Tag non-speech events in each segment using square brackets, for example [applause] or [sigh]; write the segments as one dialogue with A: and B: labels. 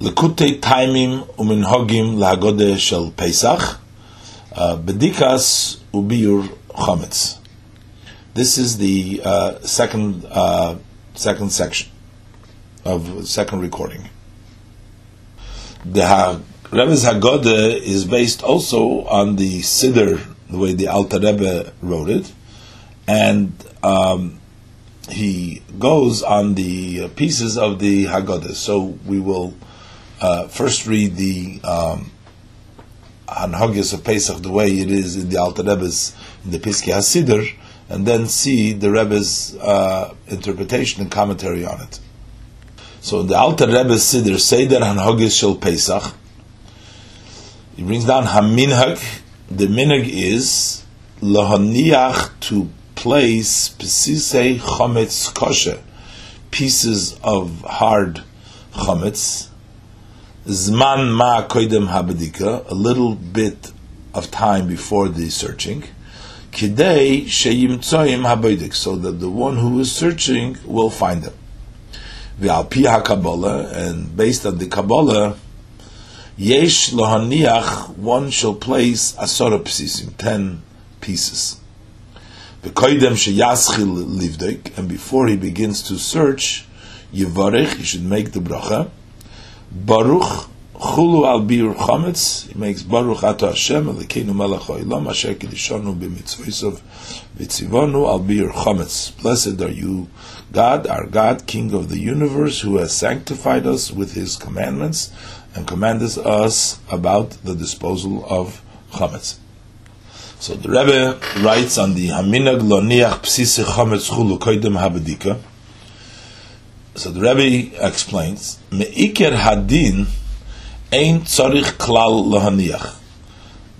A: Lekutei Taimim Uminhogim Lahagode Shel Pesach, uh, Bedikas Ubiur Chometz. This is the uh, second uh, second section of second recording. The ha- Rebbe's Haggadah is based also on the Siddur, the way the Alter Rebbe wrote it, and um, he goes on the pieces of the Haggadah. So we will uh, first read the um, of Pesach the way it is in the Alter Rebbe's in the Piskei Hasidur, and then see the Rebbe's uh, interpretation and commentary on it. So in the Alter Rebbe's Siddur, Seder Hanhagias Shel Pesach, he brings down Haminhag. The minhag is lahaniach to place pesisei chometz kosher, pieces of hard chometz, zman ma koidem habedika, a little bit of time before the searching, kidei sheyimtsoim habedik, so that the one who is searching will find them. V'al pi ha and based on the Kabbalah, Yesh lohaniach, one shall place asora psisim, ten pieces. V'koidem sheyaschil livdek, and before he begins to search, yivarech, he should make the bracha. Baruch chulu al bir chametz, he makes Baruch ato Hashem, Elokeinu melech ha'olam, asher kedishonu b'mitzvosov v'tzivonu al bir chametz. Blessed are you, God, our God, King of the universe, who has sanctified us with His commandments and commanded us about the disposal of chametz. So the Rebbe writes on the Haminag Loniach Psise Chametz Chulu Koidem Habedika. So the Rebbe explains, Me'iker Hadin Ein Tzorich Klal Lohaniach.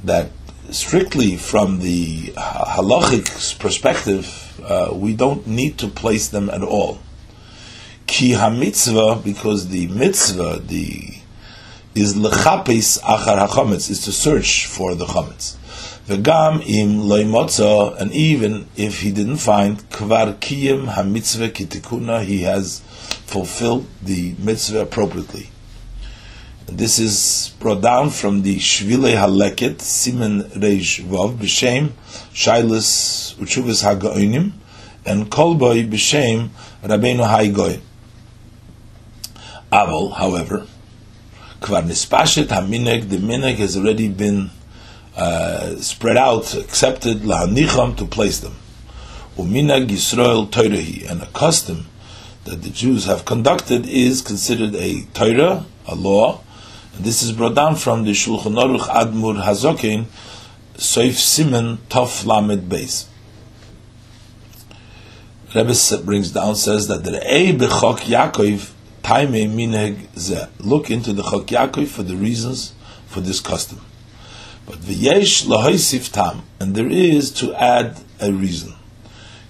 A: That strictly from the halachic perspective, uh, we don't need to place them at all. Ki ha-mitzvah, because the mitzvah, the is lechapis achar hachametz, is to search for the chametz. V'gam im loimotza, and even if he didn't find kvar kiyim hamitzvah kitikuna, he has fulfilled the mitzvah appropriately. And this is brought down from the Shvile Haleket, Simen Reish Vav, B'Shem, Shailas Uchuvas HaGoinim, and Kolboy B'Shem Rabbeinu Haigoy. Aval, however, Kvar Nispashet HaMineg, the Mineg has already been uh, spread out, accepted, Lahanicham, to place them. Uminag Yisrael Toirahi, and a custom that the Jews have conducted is considered a Torah, a law, and this is brought down from the Shulchan Aruch Admur Hazokin, Soif Simen Tov Lamed Beis. Rebbe brings down says that the Ei Bechok Yaakov Taime Minheg Zeh. Look into the Chok Yaakov for the reasons for this custom. But V'yesh Lahoisif Tam, and there is to add a reason.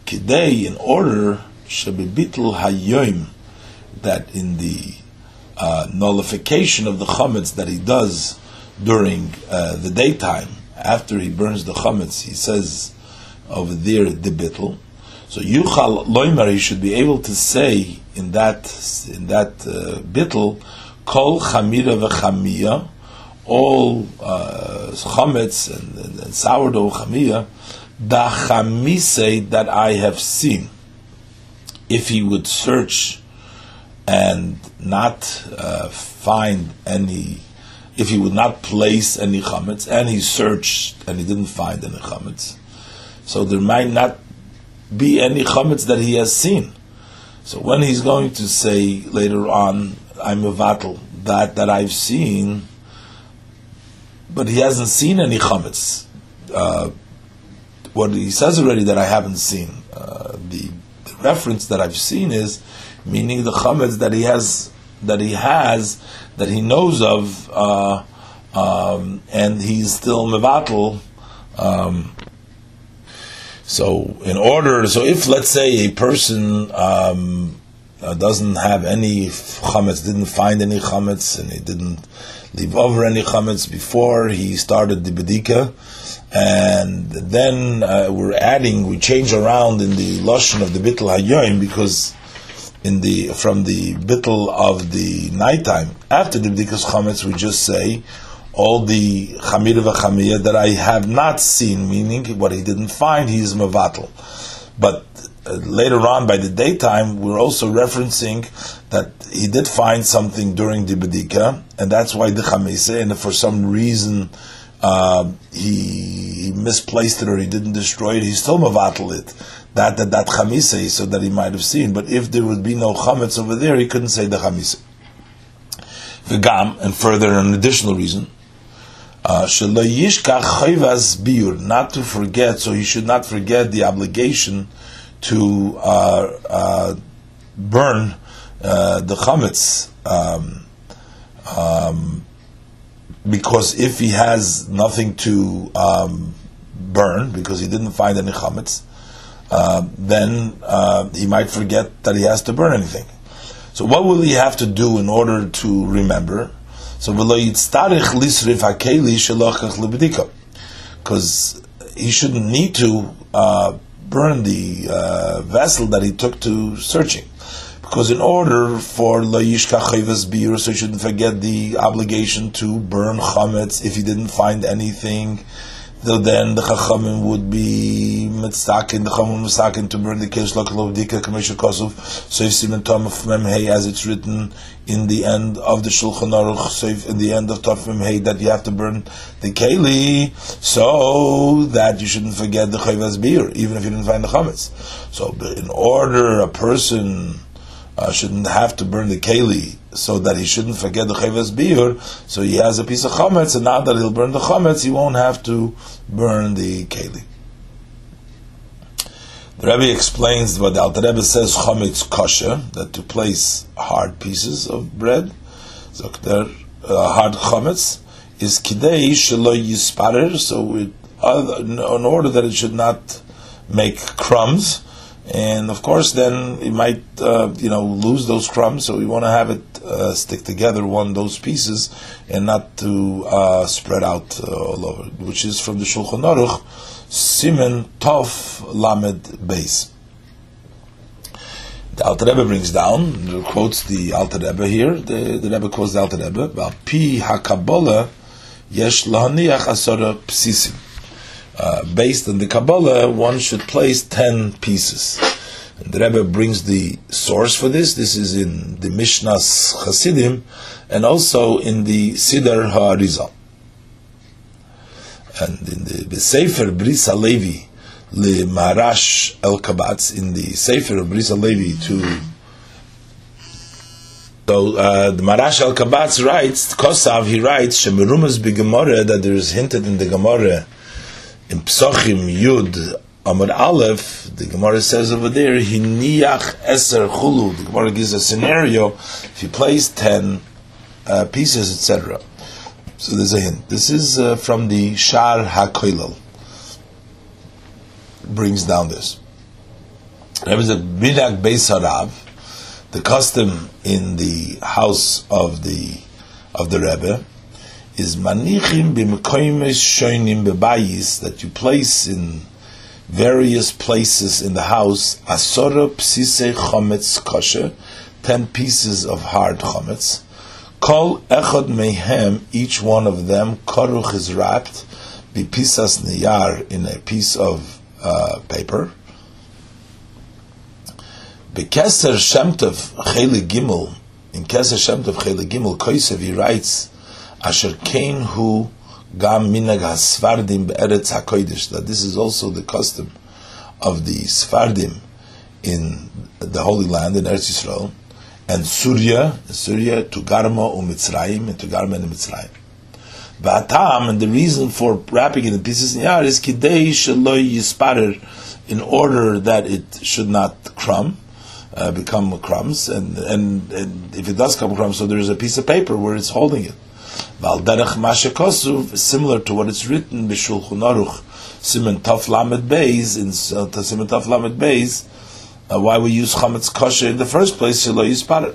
A: Kidei, in order Shebebitl Hayoim, that in the uh, nullification of the chametz that he does during uh, the daytime after he burns the chametz, he says over there the bittel. So yuchal loimer, he should be able to say in that in that uh, bittel, kol chamira v'chamia, all uh, chametz and, and, and sourdough chamia, da chamise that I have seen. If he would search and not uh, find any, if he would not place any chametz, and he searched and he didn't find any chametz, so there might not be any chametz that he has seen. So when he's going to say later on, I'm a vatal that that I've seen, but he hasn't seen any chametz. Uh, what he says already that I haven't seen. Uh, the, the reference that I've seen is meaning the chametz that he has that he has that he knows of, uh, um, and he's still mevatel. Um, so, in order, so if let's say a person um, uh, doesn't have any chametz, didn't find any chametz, and he didn't leave over any chametz before he started the bedika, and then uh, we're adding, we change around in the lashon of the bittul hayoim because in the from the bittel of the nighttime. After the bdikas chametz, we just say all the chamir v'chamiyah that I have not seen, meaning what he didn't find, he is mevatel. But uh, later on, by the daytime, we're also referencing that he did find something during the bedika, and that's why the chamise, and for some reason uh, he, he, misplaced it or he didn't destroy it, he still mevatel it. That that that chamise, so that he might have seen. But if there would be no chametz over there, he couldn't say the chamise. V'gam, and further, an additional reason, uh, not to forget, so he should not forget the obligation to uh, uh, burn uh, the chametz, um, um, because if he has nothing to um, burn, because he didn't find any chametz, uh, then uh, he might forget that he has to burn anything. So, what will he have to do in order to remember? So because he shouldn't need to uh, burn the uh, vessel that he took to searching. Because in order for Layishka Chayvas Bir, so you shouldn't forget the obligation to burn chametz if you didn't find anything though then the Chachamim would be mitztakin, the Chachamim mitztakin to burn the Kesh Lokal Dika Kamesha Kosov, Seif Simen Tom of Memhei, as it's written in the end of the Shulchan Aruch, Seif in the end of Tov Memhei, that you have to burn the Keli, so that you shouldn't forget the Chayvaz Bir, even if you didn't find the Chametz. So in order a person uh, shouldn't have to burn the keli so that he shouldn't forget the chayvas biur. So he has a piece of chametz, and now that he'll burn the chametz, he won't have to burn the keli. The Rebbe explains what the Alter Rebbe says chametz kosher that to place hard pieces of bread, so uh, hard chametz is kidei shelo yisparer, so it, uh, in order that it should not make crumbs and of course, then he might uh, you know lose those crumbs. So we want to have it uh, stick together, one those pieces, and not to uh, spread out uh, all over. Which is from the Shulchan Aruch, Simen Tov Lamed Base. The Alter Rebbe brings down, quotes the Alter Rebbe here. The, the Rebbe quotes the Alter Rebbe. Pi hakabola yesh lahaniach asora psisim. Uh, based on the Kabbalah, one should place ten pieces. And the Rebbe brings the source for this. This is in the Mishnah's Hasidim, and also in the Siddur HaArizal. And in the, the Sefer Bris Levi, Le Marash El Kabatz, in the Sefer Bris Levi to so uh, the Marash Al Kabatz writes, Kosav, he writes, Shemerumas Gemara that there is hinted in the Gemara in Psochim Yud Amar Aleph, the Gemara says over there, Hiniach Eser Chulu. The Gemara gives a scenario if you place ten uh, pieces, etc. So there's a hint. This is uh, from the Shar HaKoilel. Brings down this. There was a Bidak Beis Harav, the custom in the house of the of the Rebbe, is manichim b'mekoymes shoinim bebayis that you place in various places in the house asora psise chometz kosher, ten pieces of hard chometz. Kol echad mehem, each one of them koruch is wrapped bipisas niyar in a piece of uh, paper. Bekeser Shemtov Cheli Gimel, in Keser Shemtov Cheli Gimel, Koisev, he writes Asher Kain Hu Gam Minag HaSfardim Be'eretz HaKodesh, that this is also the custom of the Sfardim in the Holy Land, in Eretz Yisrael, and Surya, Surya Togarma u'Mitzrayim, and Togarma and Mitzrayim. V'atam, and the reason for wrapping it in pieces in yar is kidei sheloi yisparer, in order that it should not crumb, uh, become crumbs, and, and, and if it does come crumbs, so there is a piece of paper where it's holding it. Val derech mashekosuv, similar to what it's written b'shulchun aruch, simen taf lamed beis in uh, simen taf lamed beis. Uh, why we use chametz kosher in the first place? Shelo yisparet.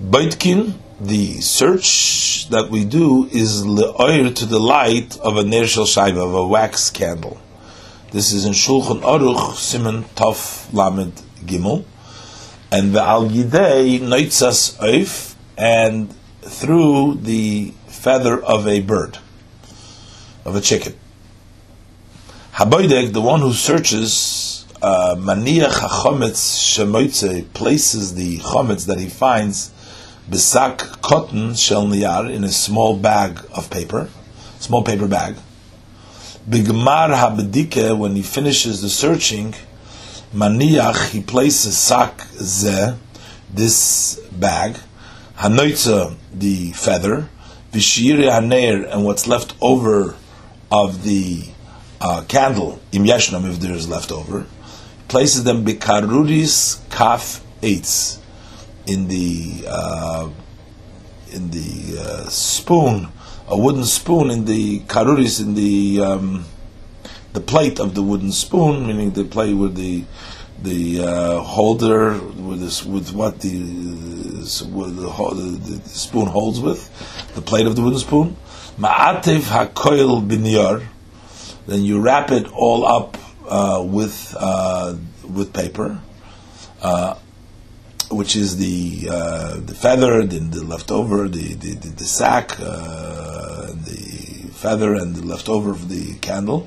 A: Baitkin, the search that we do is le'oir to the light of a ner shel shaiva, of a wax candle. This is in Shulchan Aruch, Simen Tov Lamed Gimel, and the Al Yidei Noitzas Oif, and through the feather of a bird, of a chicken. Haboidek, the one who searches, uh, Maniach Shemoitze, places the chometz that he finds, Besak cotton shel niyar, in a small bag of paper, small paper bag. Bigmar habedike, when he finishes the searching, Maniach, he places sak ze, this bag, Hanoitza, the feather, Vishiri haner, and what's left over of the uh, candle, im yeshnam, if there is left over, places them bikaruris kaf eitz, in the uh, in the uh, spoon, a wooden spoon in the karuris, in the um, the plate of the wooden spoon, meaning the plate with the the uh, holder with this with what the, with the, the, spoon holds with, the plate of the wooden spoon. Ma'atev hakoil binyar. Then you wrap it all up uh, with uh, with paper, uh, which is the uh, the feather, the, the leftover, the the, the, the sack, uh, the feather, and the leftover of the candle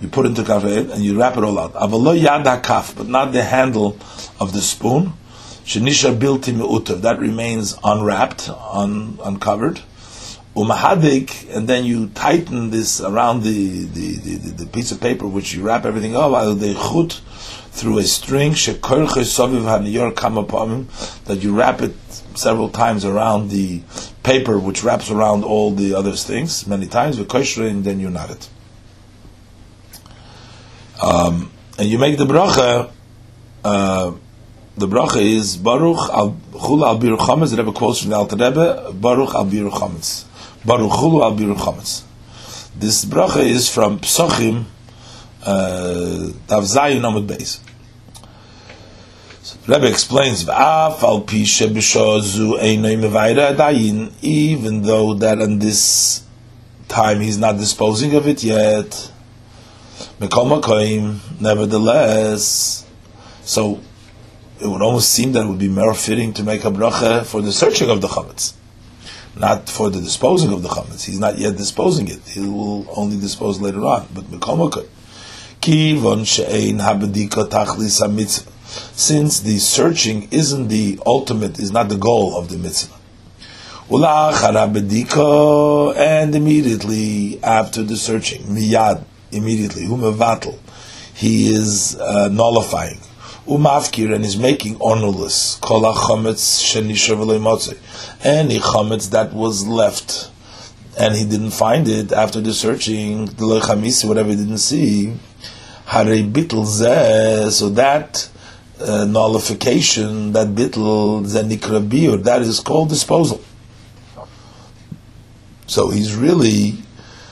A: you put into kafet and you wrap it all out. Avalo yad kaf, but not the handle of the spoon. Shenisha bilti me'utav, that remains unwrapped, un, uncovered. Umahadik, and then you tighten this around the, the, the, the, piece of paper which you wrap everything up, chut through a string, that you wrap it several times around the paper which wraps around all the other things, many times, and then you knot it. Um, and you make the bracha. Uh, the bracha is Baruch al Chula al Biru Chametz. The Rebbe quotes from the Alter Rebbe. Baruch al Biru Chametz. Baruch Chulu al Biru Chametz. This bracha is from Psochim uh, Tav Zayin Amud Beis. Rebbe explains. Even though that in this time he's not disposing of it yet. Nevertheless, so it would almost seem that it would be more fitting to make a bracha for the searching of the chametz, not for the disposing of the chametz. He's not yet disposing it; he will only dispose later on. But since the searching isn't the ultimate, is not the goal of the mitzvah. And immediately after the searching, miyad, immediately. Umevatel, he is uh, nullifying. Umafkir and is making honorless. Kol chametz shenishav Any chametz that was left and he didn't find it after the searching, whatever he didn't see, hare bitl zeh, so that uh, nullification, that bitl zenikra that is called disposal. So he's really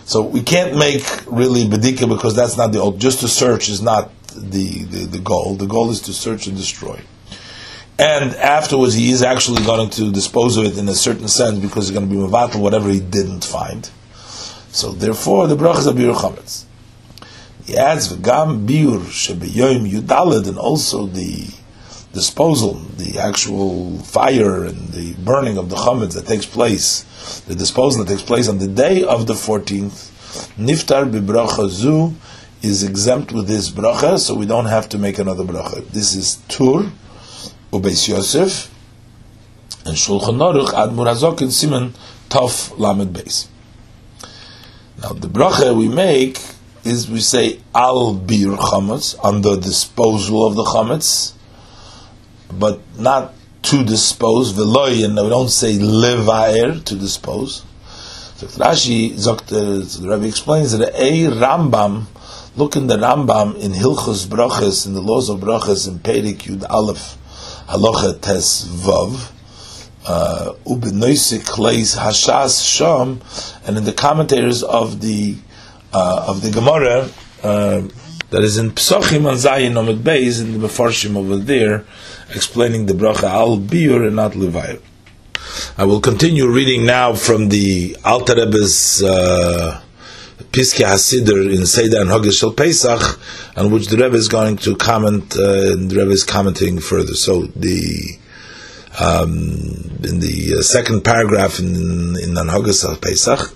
A: so we can't make really bedika because that's not the old. Just to search is not the, the, the goal. The goal is to search and destroy. And afterwards, he is actually going to dispose of it in a certain sense because he's going to be mevatel whatever he didn't find. So therefore, the brachas of biur chametz. He adds v'gam biur shebeyoyim yudalad, and also the disposal, the actual fire and the burning of the chametz that takes place the disposal that takes place on the day of the 14th, Niftar bibracha zu is exempt with this bracha, so we don't have to make another bracha. This is Tur, Ubeis Yosef, and Shulchan Aruch Ad Murazok and Simon Tov Lamed Beis. Now the bracha we make is we say al bir chametz on the disposal of the chametz, but not to dispose, veloy, and we don't say levaer, to dispose. So Rashi, the Rabbi explains that a Rambam, look in the Rambam in Hilchos Brachas, in the laws of Brachas, in Perik Yud Aleph, Halacha Tes Vav, uh, ubenoisik leis hashas sham, and in the commentators of the uh, of the Gemara uh, that is in Psochim and Zayin Omid Beis in the Mefarshim over there, explaining the bracha al biur and not levayr. I will continue reading now from the Alter Rebbe's uh, Piske Hasider in Seder and Hagis Shel Pesach, on which the Rebbe is going to comment, uh, and the Rebbe is commenting further. So the um, in the uh, second paragraph in in Hagis Shel Pesach,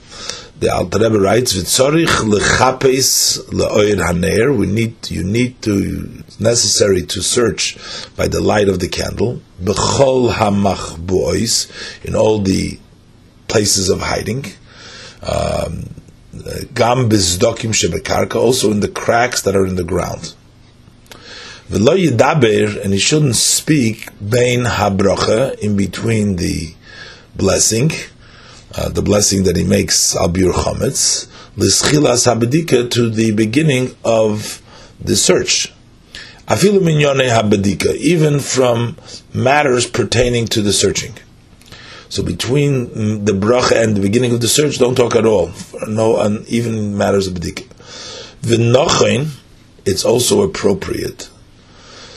A: the Alter Rebbe writes, "V'tzorich lechapes leoir haner." We need, you need to, it's necessary to search by the light of the candle. Bechol hamachbuois in all the places of hiding. Um, Gam bizdokim shebekarka, also in the cracks that are in the ground. V'lo yidaber, and he shouldn't speak bein habrocha, in between the blessing, uh, the blessing that he makes albir chometz, l'schilas habedika, to the beginning of the search. Afilu minyone habedika, even from matters pertaining to the searching. So between the bracha and the beginning of the search, don't talk at all. No, and even matters of bedika. V'nochein, it's also appropriate.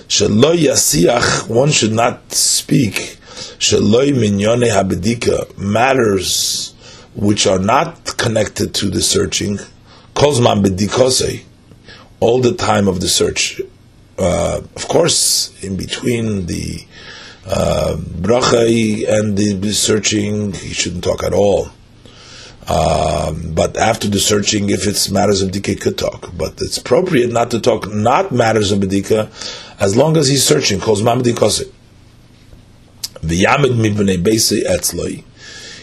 A: Shaloi yasiach, one should not speak. Shaloi minyone habedika, matters which are not connected to the searching. Kozman bedikose, all the time of the search. Uh, of course, in between the uh, bracha and the searching, he shouldn't talk at all. Um, but after the searching, if it's matters of dika, could talk. But it's appropriate not to talk not matters of bedika, as long as he's searching. Calls mamadikose. V'yamid mibnei beisi etzloi.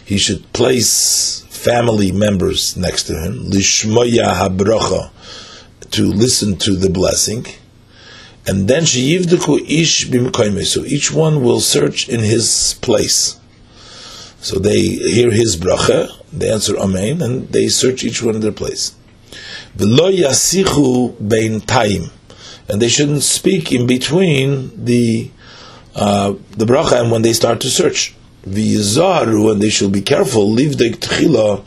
A: He should place family members next to him. Lishmoya habracha to listen to the blessing and then sheyivdeku ish b'mkoyme. So each one will search in his place. So they hear his bracha, they answer amen, and they search each one in their place. V'lo yasichu bein taim, and they shouldn't speak in between the uh, the bracha and when they start to search. V'yizaru, and they should be careful. Leave the tchila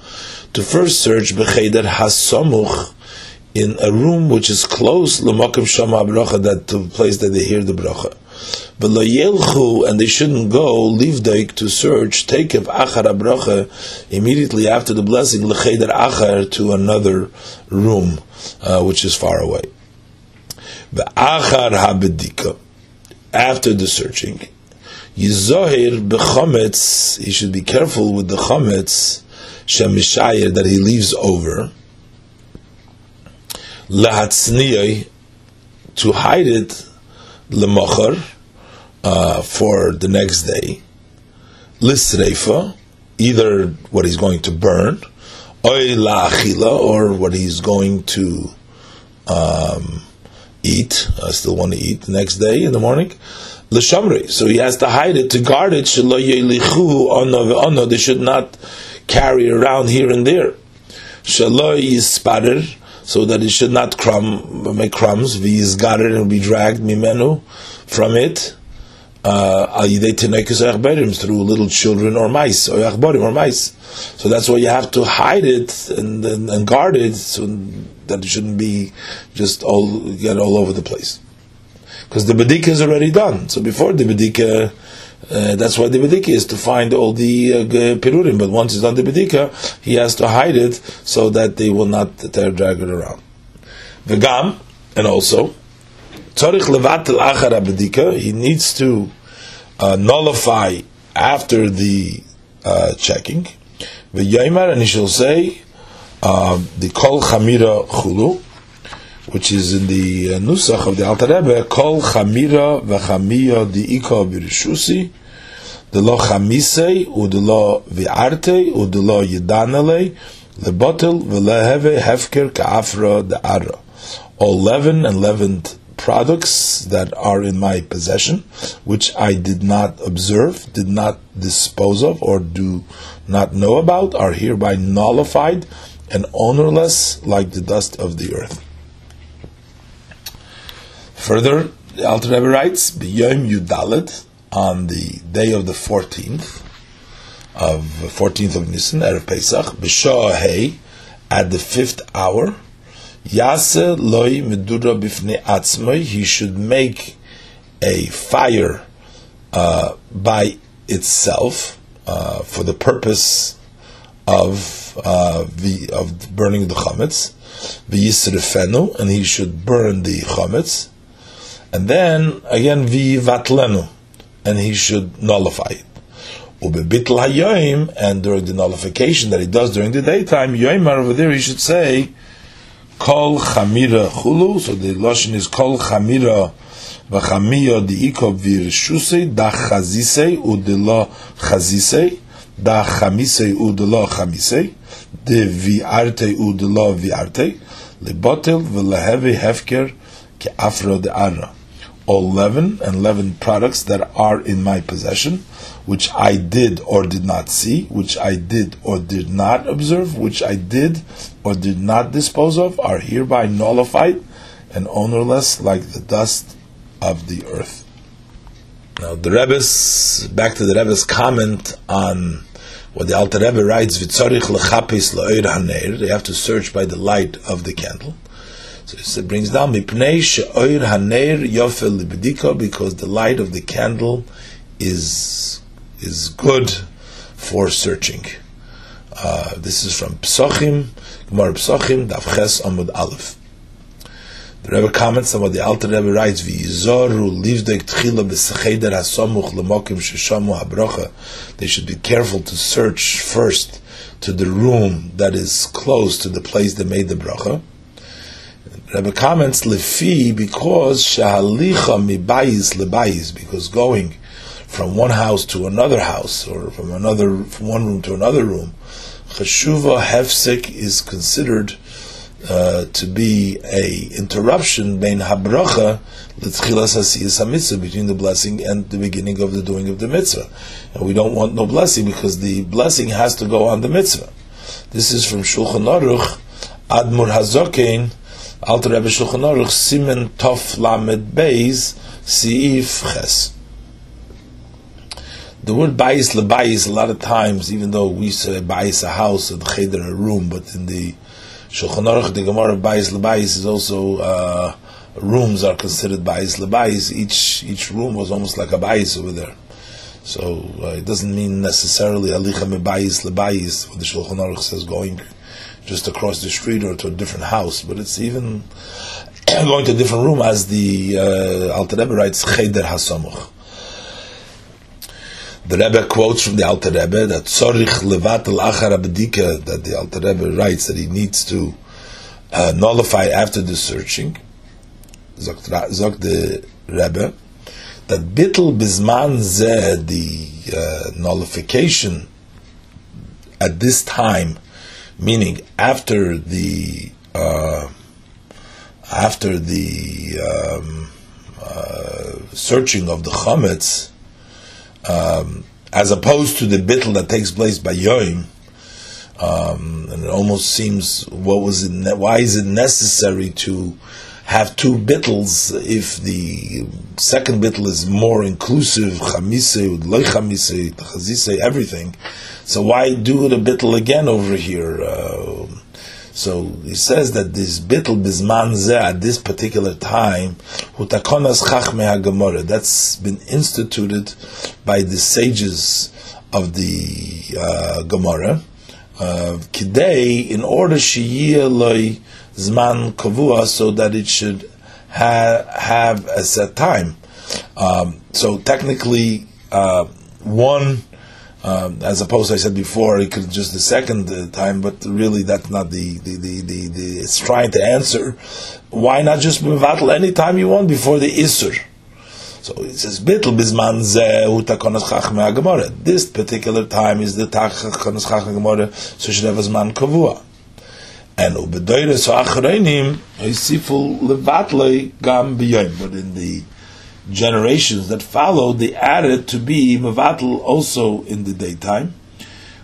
A: to first search b'cheder hasamuch in a room which is close l'makim shama bracha, that to the place that they hear the bracha. Yelchu, and they shouldn't go leave daik to search take of achar bracha immediately after the blessing lecheder achar to another room uh, which is far away. The achar habedika after the searching. Yizohir bechometz, he should be careful with the chometz shemishayir that he leaves over lahatzniyai to hide it lemachar uh, for the next day lisreifa either what he's going to burn oy laachila or what he's going to um, eat. I still want to eat the next day in the morning. L'shamri so he has to hide it to guard it. They should not carry around here and there. Yisparer. So that it should not crumb, make crumbs. V'yizgarer and be dragged mimenu from it. Uh, through little children or mice or or mice. So that's why you have to hide it and, and, and guard it so that it shouldn't be just all get all over the place. Because the bedika is already done. So before the bedika, uh, that's why the bedika is to find all the uh, pirurim. But once it's done the bedika, he has to hide it so that they will not tear drag it around. V'gam, and also, tzarich levatel achar bedika. He needs to uh, nullify after the uh, checking. V'yaymar, and he shall say uh, the kol chamira chulu which is in the uh, Nusach of the Alter Rebbe, Kol Chamira v'Chamia Di'ika Birishusi, the lo chamisei, u the lo vi'arte, u the botel v'leheve hefker ka'afra the ara. All leaven and leavened products that are in my possession, which I did not observe, did not dispose of, or do not know about, are hereby nullified and ownerless like the dust of the earth. Further, the Alter Rebbe writes, "B'yom Yudalet on the day of the fourteenth of fourteenth of Nisan, erev Pesach, b'shah hey, at the fifth hour, Yase loy medura bifnei atzmoi. He should make a fire uh, by itself uh, for the purpose of uh, the of burning the chametz, v'yisrefenu, and he should burn the chametz, and then again v'vatlenu, and he should nullify it. Ubebitl hayoim, and during the nullification that he does during the daytime, yoimar over there he should say, kol chamira chulu, so the lotion is kol chamira v'chamiya di'iko v'irshusei da chazisei udelo chazisei, da chamisei udelo chamisei, de vi'arte udelo vi'arte, lebotel v'lehevi hefker ke'afro de'ara. All leaven and leaven products that are in my possession, which I did or did not see, which I did or did not observe, which I did or did not dispose of, are hereby nullified and ownerless like the dust of the earth. Now the Rebbe's back to the Rebbe's comment on what the Alter Rebbe writes, "Vitzorich lechapis haner." They have to search by the light of the candle. So it brings down mipnei she'oir haner yofel libediko because the light of the candle is is good for searching. Uh, this is from Psochim, Gemara Psochim, Davches Amud Aleph. The Rebbe comments on what the Alter Rebbe writes, V'yizoru livdek tchila b'secheder hasomuch lemokim sheshamu habrocha. They should be careful to search first to the room that is close to the place they made the bracha. Rebbe comments, lefi, because shahalicha mibayis lebayis, because going from one house to another house, or from another from one room to another room, cheshuva hefsek is considered uh, to be a interruption between habracha l'tchilas between the blessing and the beginning of the doing of the mitzvah, and we don't want no blessing because the blessing has to go on the mitzvah. This is from Shulchan Aruch Admur Hazokein Alter Rebbe Shulchan Aruch Simen Tov Lamed Beis Siif Ches. The word bayis lebayis a lot of times, even though we say bayis a house or the cheder a room, but in the Shulchan Aruch the Gemara bayis lebayis is also uh, rooms are considered bayis lebayis. Each each room was almost like a bayis over there. So uh, it doesn't mean necessarily alicha mebayis lebayis. What the Shulchan Aruch says going just across the street or to a different house, but it's even [coughs] going to a different room as the uh, Alter Rebbe writes cheder hasamuch. The Rebbe quotes from the Alter Rebbe that Tzorich levatel achar abedika that the Alter Rebbe writes that he needs to uh, nullify after the searching. Zok the Rebbe that bittel bisman zeh the uh, nullification at this time, meaning after the uh, after the um, uh, searching of the chametz um, as opposed to the bittel that takes place by Yoim. Um, and it almost seems what was it ne- why is it necessary to have two bittles if the second bittel is more inclusive chamise everything so why do the bittel again over here uh, so he says that this bittel bisman at this particular time, hutakonas chachme. That's been instituted by the sages of the uh, Gemara. Uh, in order shiyeh loy zman kavua, so that it should ha- have a set time. Um, so technically, uh, one um, as opposed, to, I said before, it could just the second time, but really that's not the, the, the, the, the it's trying to answer. Why not just mevatel any time you want before the Isur? So it says, Bitl bisman zehu takonas chachme. This particular time is the takonas chachme so should have a zman kavua. And ubedoyres ha'achreinim, ha'isiful levatlei gam b'yoyim. But in the generations that followed, they added to be Mavatal also in the daytime,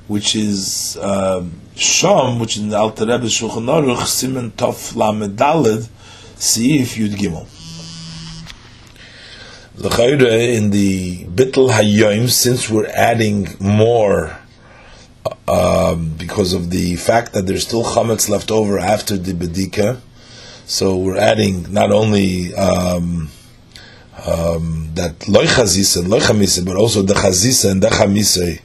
A: which is um, Shom, which in the Alter Rebbe Shulchan Aruch, Simen Tov Lamed Daled, Siif Yud Gimel. L'chayre, in the Bittel Hayyim, since we're adding more um, because of the fact that there's still chametz left over after the bedika, so we're adding not only um, um, that loy chazisa and loy chamise, but also the chazisa and the chamise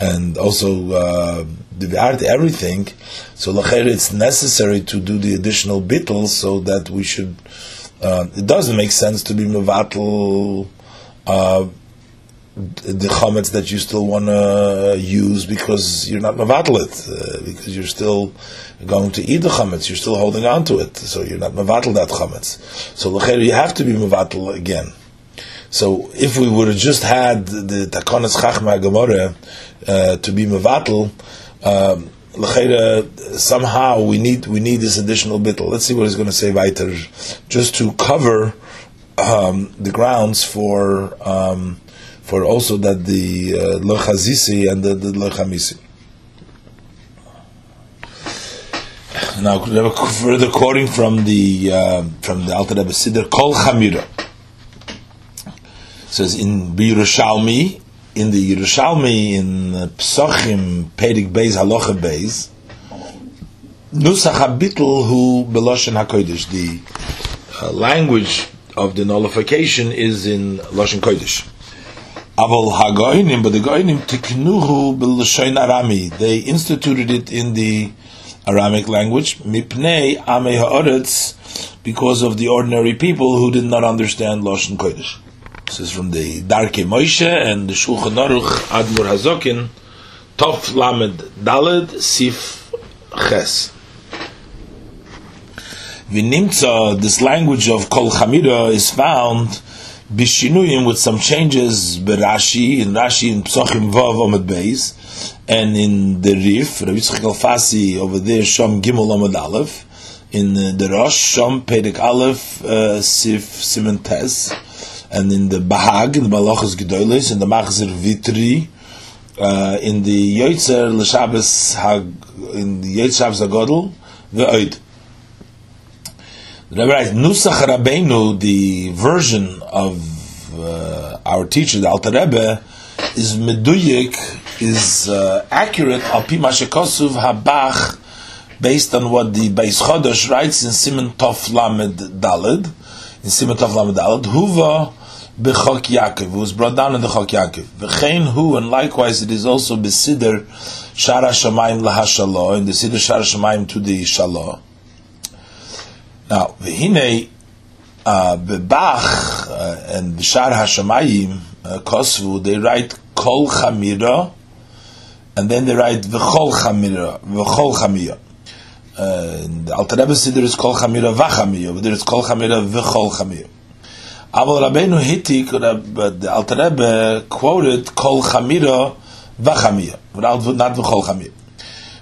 A: and also uh, the art everything. So lacher, it's necessary to do the additional bittel so that we should. Uh, it doesn't make sense to be mevatel uh, the chametz that you still want to use because you're not mevatel it uh, because you're still going to eat the chametz. You're still holding on to it, so you're not mevatel that chametz. So lacher, you have to be mevatel again. So if we would have just had the takonis Chachma Gemara uh, to be Mevatel, um, somehow we need we need this additional bittel. Let's see what he's going to say weiter, just to cover um, the grounds for um, for also that the uh, lochazisi and the, the lochamisi. Now, further quoting from the uh, from the Alter Rebbe Siddur, Kol Chamira says in Yerushalmi, in the Yerushalmi, in Psachim, Perik Beis, Halacha Beis, Nusach HaBitl Hu Beloshen HaKodesh, the uh, language of the nullification is in Loshen Kodesh. Aval Hagoinim, but the Goinim Tiknuhu Beloshen Arami, they instituted it in the Aramic language, Mipnei Ame Ha'oretz, because of the ordinary people who did not understand Loshen Kodesh. This is from the Darke Moshe and the Shulchan Aruch Admur Hazokin, Tov Lamed Daled Sif Ches. Vinimtza, this language of Kol Chamira is found Bishinuyim with some changes Berashi, in Rashi, in Psochim Vav Omid Beis, and in the Rif, Rabbi Yitzchak Alfasi, over there, Shom Gimel Omid Aleph, in the Rosh, Shom Pedek Aleph, uh, Sif Simen Tes, and in the Bahag, in the Malachas Gedolis, in the Machzir Vitri, uh, in the Yotzer L'Shabbos in the Yotzer Shabbos Hagodol, the Oid. Writes, Nusach Rabbeinu, the version of uh, our teacher, the Alter Rebbe, is meduyik, is uh, accurate, al pi habach, based on what the Beis Chodosh writes in Simon Tov Lamed Daled, in Simon Tov Lamed Daled, Huva b'chok Yaakov, who was brought down in the Chok Yaakov. V'chein hu, and likewise it is also b'sidr Shara Shamayim lahashalo, in the sidr Shara Shamayim to the Shalah. Now, v'hinei, uh, b'bach, uh, and b'shar Hashamayim, uh, Kosvu, they write Kol Chamira, and then they write V'chol Chamira, V'chol Chamira. The Alter Rebbe Siddur is Kol Chamira V'chamira, but there is Kol Chamira V'chol Chamira. Aval Rabbeinu Hitik, but the Alter Rebbe quoted Kol Chamira Vachamira, without not V'chol Chamira.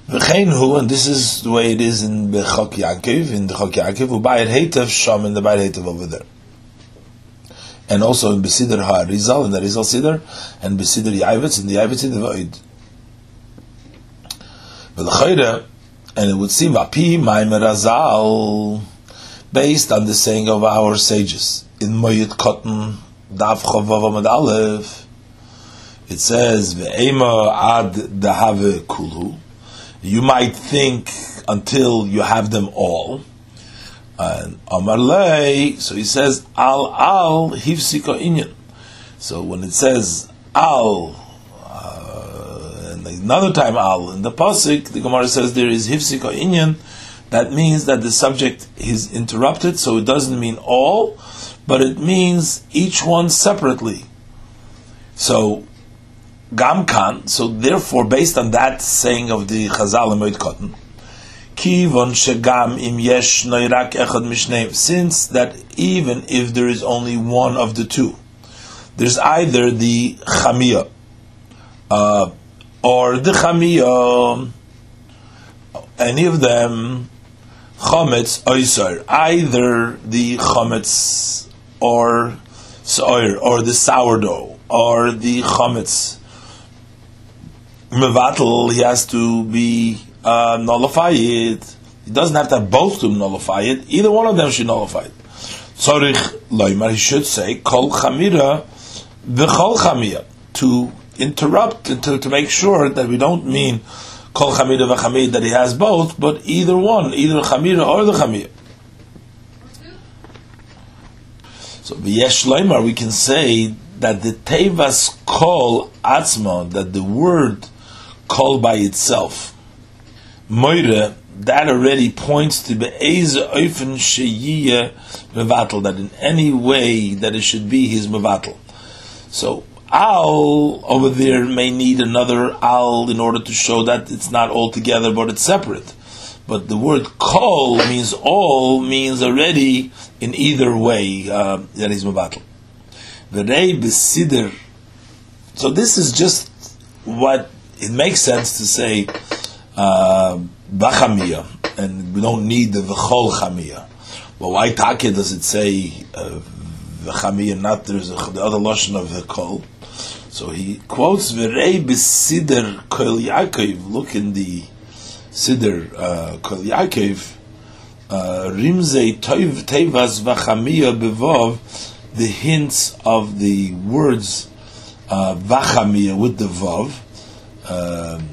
A: V'chein hu, and this is the way it is in Bechok Yaakov, in the Chok Yaakov, Ubayit Heitev Sham, in the Bayit Heitev over there. And also in Besider HaRizal, in the Rizal Siddur, and Besider Yavetz, in the Yavetz in the Void. V'lechayre, and it would seem, Api Maimer Razal, based on the saying of our sages in Moyed Koton, Daf Chavav Amad Aleph, it says, Ve'ema ad dahave kulu. You might think until you have them all. And Amar so he says, Al Al Hivsika Inyan. So when it says Al, uh, and another time Al, in the Pasik, the Gemara says there is Hivsika Inyan, that means that the subject is interrupted, so it doesn't mean all, but it means each one separately. So, Gamkan, so therefore, based on that saying of the Chazal and Moed Kivon shegam im yesh noirak echad since that even if there is only one of the two, there's either the chamia, uh, or the chamia, any of them, chometz oisar, either the chometz or soir, or the sourdough, or the chametz mevatel, he has to be uh, nullify it. He doesn't have to have both to nullify it. Either one of them should nullify it. Tzorich loymar, he should say kol chamira v'chol chamira to interrupt to, to make sure that we don't mean kol chamira v'chamir that he has both, but either one, either chamira or the chamira. So v'yesh we can say that the tevas kol atzma, that the word kol by itself. Moire, that already points to be'ez oifen sheyiyeh mevatel, that in any way that it should be his mevatel. So, al over there may need another al in order to show that it's not all together, but it's separate. But the word kol means all, means already in either way uh, that is mevatel. V'rei besider. So this is just what it makes sense to say uh, and we don't need the v'chol chamiyah. But why take does it say uh, v'chamiyah? Not there's a, the other lashon of kol. So he quotes v'rei besider kol Yaakov. Look in the siddur uh, kol Yaakov. Uh, Rimzei toiv tevas v'chamiyah bevov. The hints of the words uh, v'chamiyah with the vav. Um,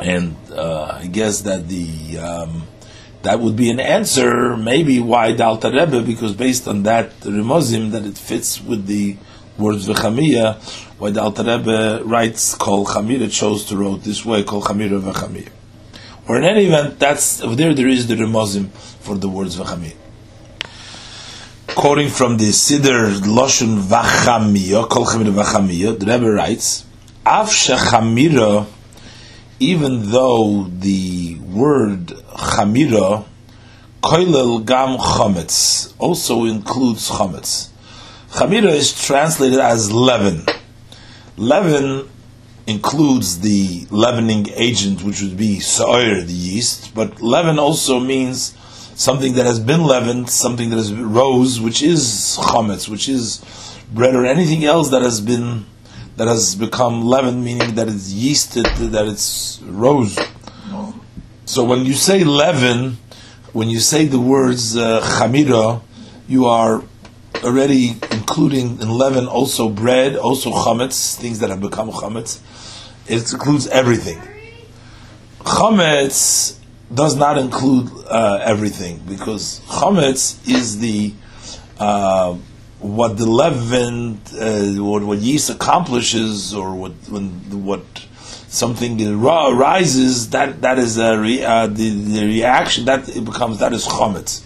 A: and uh, I guess that the um, that would be an answer, maybe why Dalta Rebbe, because based on that Rimozim, that it fits with the words v'chamiya, why Dalta Rebbe writes Kol Chamira, chose to write this way, Kol Chamira v'chamiya. Or in any event, that's there. There is the Rimozim for the words v'chamiya. Quoting from the Siddur Loshun v'chamiya, Kol Chamira v'chamiya, the Rebbe writes, Av shechamira even though the word chamira, koilel gam chametz, also includes chametz. Chamira is translated as leaven. Leaven includes the leavening agent, which would be soir, the yeast, but leaven also means something that has been leavened, something that has rose, which is chametz, which is bread or anything else that has been that has become leaven, meaning that it's yeasted, that it's rose. So when you say leaven, when you say the words uh, you are already including in leaven also bread, also chametz, things that have become chametz. It includes everything. Chametz does not include uh, everything because chametz is the uh, what the leaven, uh, what, what yeast accomplishes, or what when what something arises, that that is a re, uh, the, the reaction that it becomes that is chometz.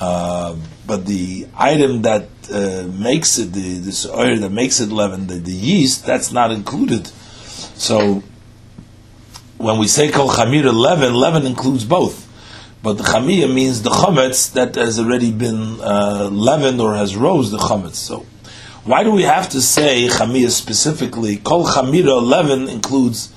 A: Uh, but the item that uh, makes it the this oil that makes it leaven, the, the yeast, that's not included. So when we say kol chamir leaven, leaven includes both. But the chamiyah means the chametz that has already been uh, leavened or has rose the chametz. So, why do we have to say chamiyah specifically? Kol chamira leaven includes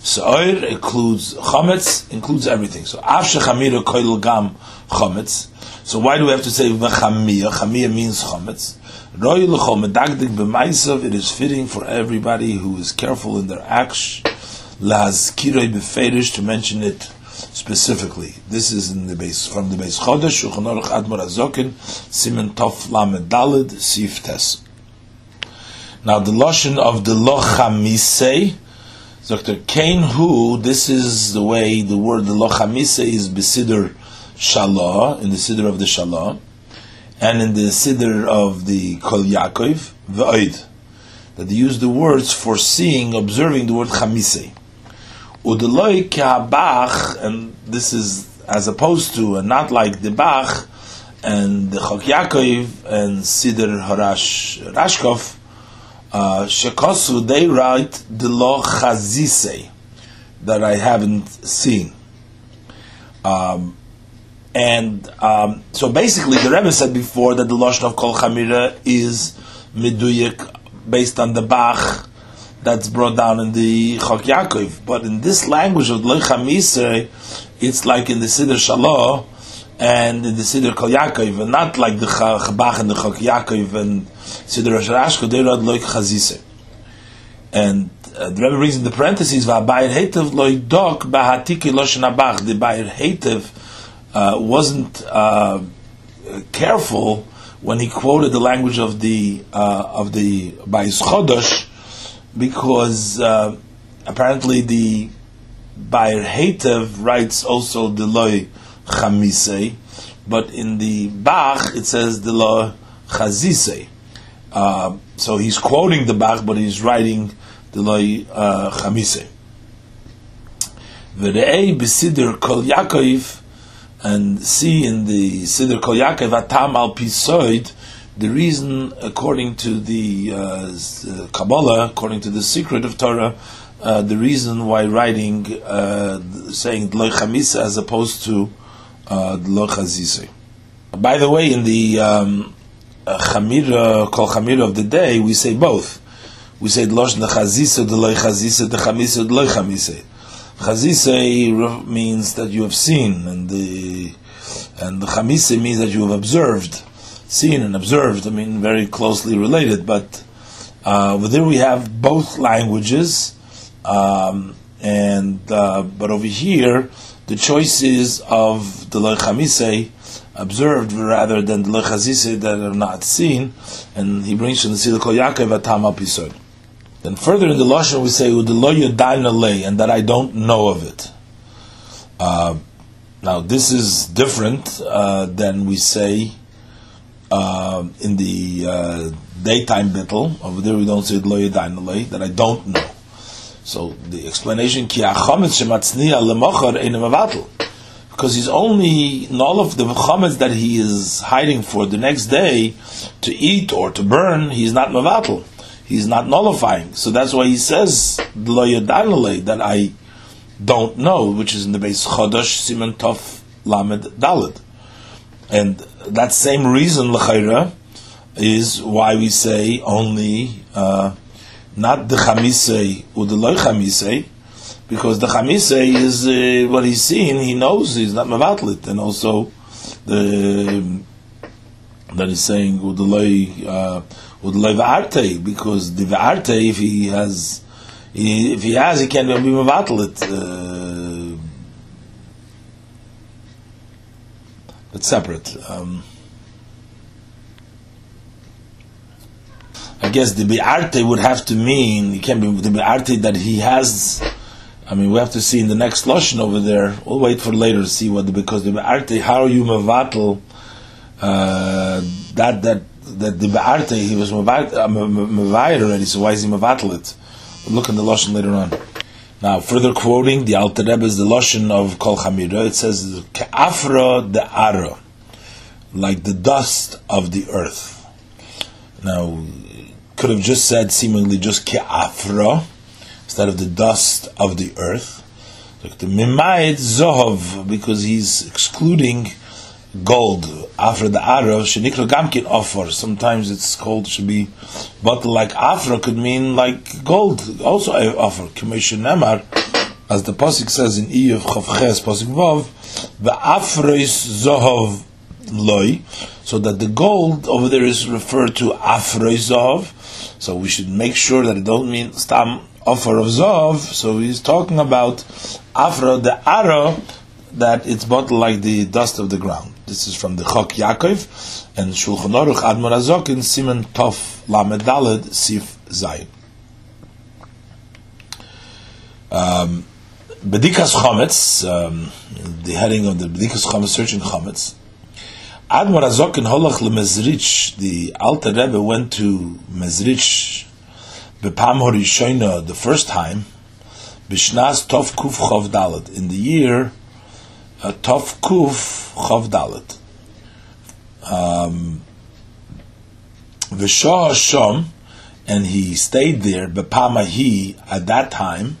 A: sa'ir, includes chametz, includes everything. So, afshe chamira koil gam chametz. So, why do we have to say v'chamiyah? Chamiyah means chametz. Roy l'chol medagdik b'maisav. It is fitting for everybody who is careful in their acts. Laz kiroi b'ferish to mention it specifically. This is in the base from the base Chodesh Shulchan Aruch Admor Azokin Simen Tov Lamed Dalid Sif Tes. Now the lotion of the Lochamise, Dr. Kane Hu. This is the way the word the Lochamise is besider Shalah in the siddur of the Shalah, and in the siddur of the Kol Yaakov V'Oid. That they use the words for seeing, observing the word Chamise. Udeloi Bach, and this is as opposed to, and not like the Bach, and the Chok Yaakov, and Sidr Harash Rashkov, uh, Shekosu, they write the Lo Chazise, that I haven't seen. Um, and um, so basically, the Rebbe said before that the Lashon of Kol Chamira is Meduyik based on the Bach that's brought down in the Chok Yaakov. But in this language of Lecha Misre, it's like in the Siddur Shalah and in the Siddur Kol Yaakov, and not like the Chabach and the Chok Yaakov and Siddur Rashko, they read Loik Chazise. And uh, the Rebbe reads in the parentheses, V'abayir Hetev loidok b'hatiki loshen abach. The Bayir Hetev uh, wasn't uh, careful when he quoted the language of the uh, of the Bayis Chodosh, because uh, apparently the Bayer Hetev writes also the loy chamise, but in the Bach it says the loy chazise. Uh, so he's quoting the Bach, but he's writing delay uh, chamise. V're'ei b'sidr kol Yaakov, and see in the Sidr Kol Yaakov Atam al Pisoid, the reason, according to the uh, Kabbalah, according to the secret of Torah, uh, the reason why writing uh, saying Dloy Chamisa as opposed to uh, Chazise. By the way, in the um, Chamira, Kol Chamira of the day, we say both. We say Dlosh Chazisa, Dloy Chazisa, the Chamisa, Dloy Chamisa. Chazise means that you have seen, and the and the Chamise means that you have observed seen and observed, I mean, very closely related. But uh, there we have both languages, um, and uh, but over here the choice is of the lechamise observed rather than the lechazise that are not seen, and he brings from the Silikol Yaakov atam episode. Then further in the lashon we say udeloy and that I don't know of it. Uh, now this is different uh, than we say uh, in the uh, daytime bittel. Over there we don't say lo that I don't know. So the explanation ki achametz shematzniya lemochar einem because he's only all of the chametz that he is hiding for the next day to eat or to burn. He's not mavatal. He's not nullifying. So that's why he says lo that I don't know, which is in the base chodosh siman tov lamed dalid. And that same reason, l'chayra, is why we say only uh, not the chamisei or the loy chamisei, because the chamisei is uh, what he's seeing. He knows he's not mavatlit, and also the that he's saying udaloi uh, udaloi v'arte, because the v'arte if he has if he has he can't be mavatlit. Uh, but separate. Um, I guess the bi'arte would have to mean it can be the bi'arte that he has. I mean, we have to see in the next lashon over there. We'll wait for later to see what because the bi'arte how you mevatel uh, that that that the bi'arte he was mevatel uh, already. So why is he mevatel it? Look in the lashon later on. Now, further quoting the Alter Rebbe is the Lashon of Kol Chamira. It says, "Ke'afra de ara," like the dust of the earth. Now, could have just said seemingly just ke'afra instead of the dust of the earth. The mimayit zohov because he's excluding gold after the ara shenikra gamkin offer. Sometimes it's called should be, but like afra could mean like gold. Also I offer commission nemar, as the pasuk says in Iyov Chavches pasuk vav, the afreis zohov loy, so that the gold over there is referred to afreis zohov. So we should make sure that it don't mean stam offer of zov. So he's talking about afra the ara that it's bottled like the dust of the ground. This is from the Chok Yaakov and Shulchan Aruch Admor Azok in Siman Tov Lamed Daled Sif Zayin. Um, Bedikas Chometz, um, the heading of the Bedikas Chometz, searching Chometz. Admor Azok in Holach LeMezrich, the Alter Rebbe went to Mezrich Bepam Horishoina the first time, Bishnas Tov Kuf Chov Dalet, in the year uh, Tov Kuf Chav Dalet. Um, V'shah Shom, and he stayed there, Bepamahi, at that time,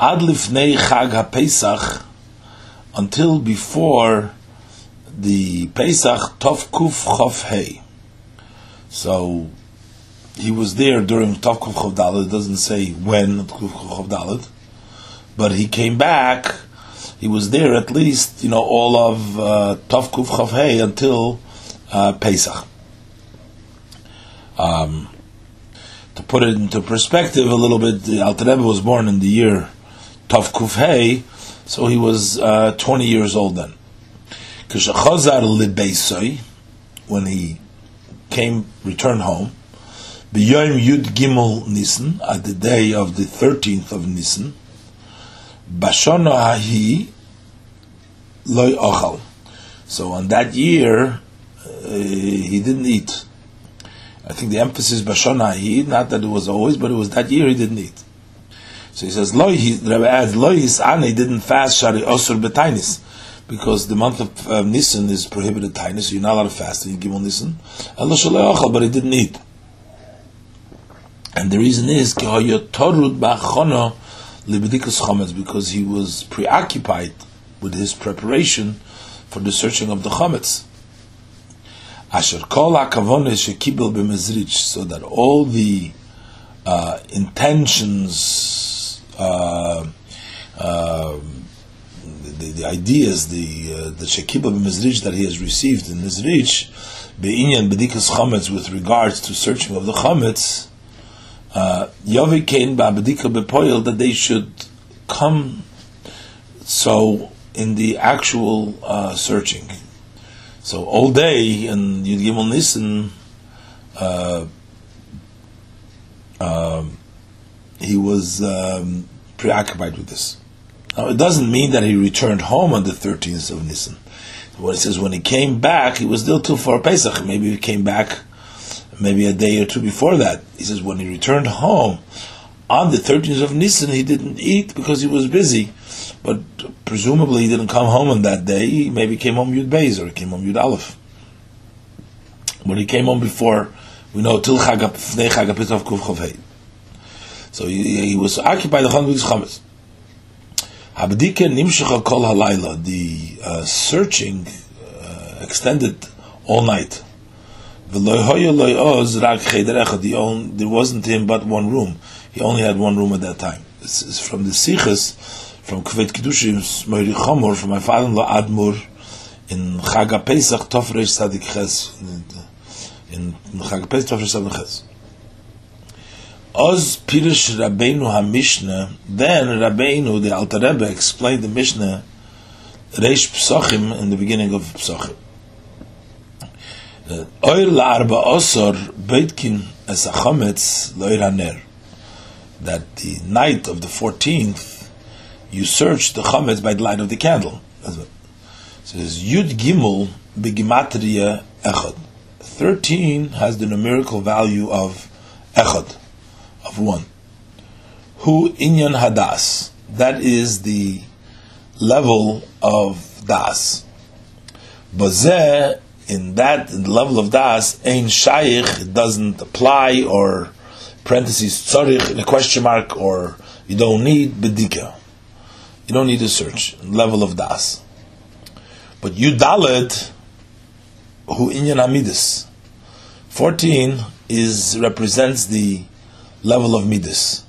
A: Ad Lifnei Chag HaPesach, until before the Pesach Tov Kuf Chav. So, he was there during Tov Kuf Chav Dalet, it doesn't say when Kuf Chav Dalet, but he came back he was there at least, you know, all of uh, Tov Kuf until uh, Pesach. Um, to put it into perspective a little bit, Alter Rebbe was born in the year Tov Kuf Hey, so he was uh, 20 years old then. When he came, returned home, B'yom Yud Gimel Nisan, at the day of the 13th of Nisan, Bashono Hahi Loy Ochal. So on that year, uh, he didn't eat. I think the emphasis Bashana he not that it was always, but it was that year he didn't eat. So he says, Loy, Rebbe adds, Loi his ane didn't fast Shari Osur Betainis, because the month of uh, Nisan is prohibited tainis, so you're not allowed to fast in Gimel Nisan. But he didn't eat. And the reason is, because he was preoccupied with his preparation for the searching of the chametz. Asher kol shekibel b'mezrich, so that all the uh, intentions, uh, uh, the, the, ideas, the uh, the shekibel b'mezrich that he has received in mezrich, be'inyan b'dikas chametz with regards to searching of the chametz, uh, Yavi Kain ba'bedika bepoil that they should come so in the actual uh, searching. So all day in Yud Gimel Nissen, uh, um, he was um, preoccupied with this. Now it doesn't mean that he returned home on the 13th of Nissen. What it says when he came back, he was still too far Pesach. Maybe he came back maybe a day or two before that. He says when he returned home on the 13th of Nisan, he didn't eat because he was busy. But presumably he didn't come home on that day. He maybe came home Yud Beis or he came home Yud Aleph. But he came home before, we know, till Chagapnei Chagapitav Kuf Chavei. So he, he, was occupied the Chan with Chametz. Habdika Nimshacha Kol Halayla, the uh, searching uh, extended all night. There wasn't him but one room. He only had one room at that time. This is from the Sikhs, from Kvet Kedushim, Moiri Chomor, from my father-in-law Admur, in Chag Pesach Tofresh Sadik Ches, in Chag Pesach Tofresh Sadik Ches. Oz Pirish Rabbeinu HaMishnah, then Rabbeinu, the Alter Rebbe, explained the Mishnah, Reish Psochim, in the beginning of Psochim. Oir la'arba osor beitkin as a chometz loir haner. That the night of the 14th, you search the chometz by the light of the candle. Says Yud Gimel begimatria echad. 13 has the numerical value of echad, of one. Hu inyan hadas. That is the level of das. Bazeh in that level of das, ein shaykh doesn't apply or parentheses tzarich in a question mark or you don't need bedika. You don't need to search level of das. But yudalet who inyan amidis. Fourteen is represents the level of midas.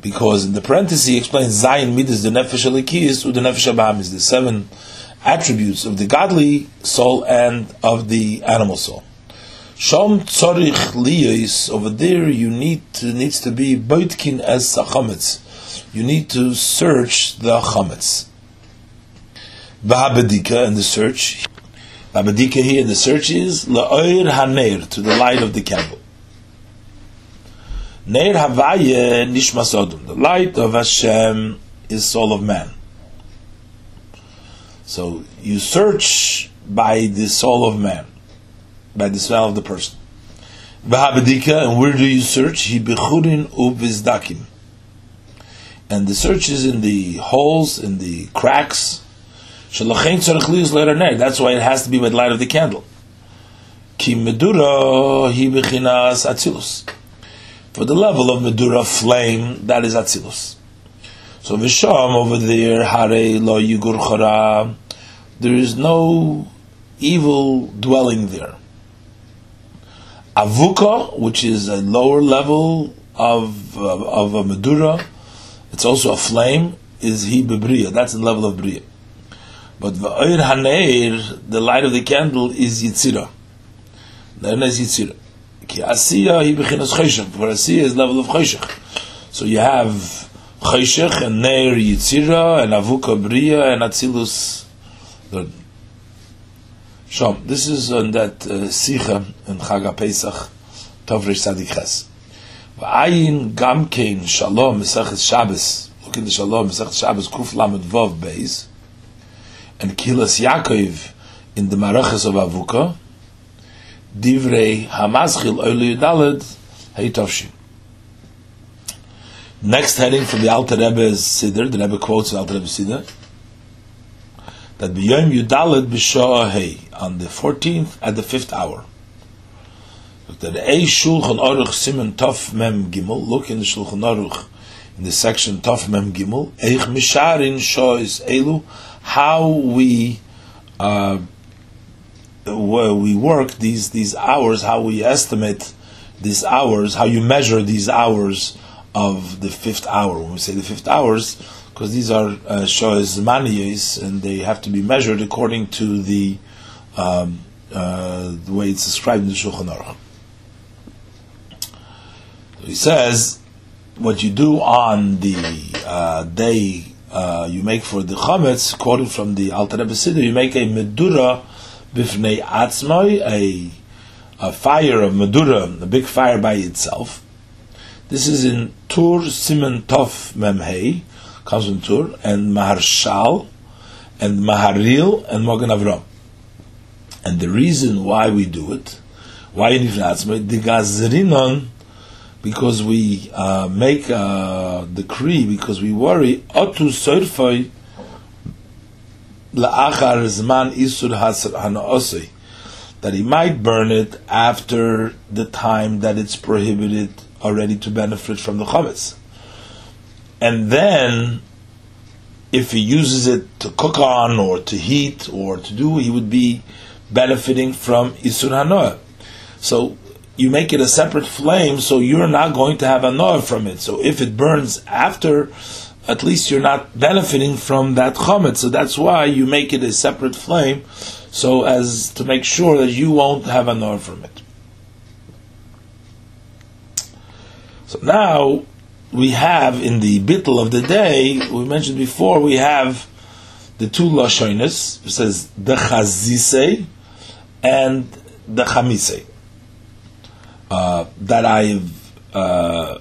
A: Because in the parenthesis he explains Zayin midas the nefesh alikis or the nefesh abahamis, the seven attributes of the godly soul and of the animal soul. Shom tzorich liyos over there you need to, needs to be boitkin as chametz. You need to search the chametz. V'habedika in the search. V'habedika here in the search is la'oir haner to the light of the candle. Neir havaye nishmas odom. The light of Hashem is soul of man. So you search by the soul of man, by the smell of the person. and where do you search? He bechurin uvizdakim. And the search is in the holes, in the cracks. That's why it has to be by the light of the candle. For the level of medura flame, that is atzilus. So Visham over there, Hare lo chara, there is no evil dwelling there. Avuka, which is a lower level of uh, of a medura, it's also a flame, is he bebriya. That's the level of briya. But va'ir haneir, the light of the candle, is yitzira. Then is yitzira. Ki asiya he bechinas chayshach. For asiya is level of chayshach. So you have Chayshech and Neir Yitzira and Avuka Bria and Atzilus. So, this is on that uh, Sicha in Chag Pesach, Tovrish Tzadik Ches. V'ayin Gamkein Shalom Mesechet Shabbos. Look in the Shalom Mesechet Shabbos Kuf Lamed Vov Beis. And Kilas Yaakov in the Marachas of Avuka. Divrei Hamaschil Oile Yudalid Heitovshin. Next heading from the Alter Rebbe's Siddur, the Rebbe quotes the Alter Rebbe's Siddur, that B'yom Yudalid B'Shah Hey, on the 14th at the 5th hour. That A Shulchan Aruch Simon Tov Mem Gimel, look in the Shulchan Aruch, in the section Tov Mem Gimel, Eich Misharin Shois Elu, how we uh, we work these these hours, how we estimate these hours, how you measure these hours of the fifth hour. When we say the fifth hours, because these are uh, shoes maniyos and they have to be measured according to the um, uh, the way it's described in the Shulchan Aruch. he says, what you do on the uh, day uh, you make for the chametz, quoted from the Alter Rebbe Siddur, you make a medura bifnei atzmai, a, a fire of medura, a big fire by itself. This is in Tur Simon Tov Memhei, comes from Tur, and Maharshal, and Maharil, and Mogan Avram. And the reason why we do it, why in Ifnatzmai, the Gazrinon, because we uh, make a decree, because we worry, otu soirfoi la'achar zman isur hanaosei, that he might burn it after the time that it's prohibited already to benefit from the chametz. And then, if he uses it to cook on or to heat or to do, he would be benefiting from isur hanoah. So you make it a separate flame, so you're not going to have a noah from it. So if it burns after, at least you're not benefiting from that chomet. So that's why you make it a separate flame, so as to make sure that you won't have a noah from it. So now we have in the bittel of the day, we mentioned before, we have the two lashonis. It says the chazise and the chamise uh, that I've uh,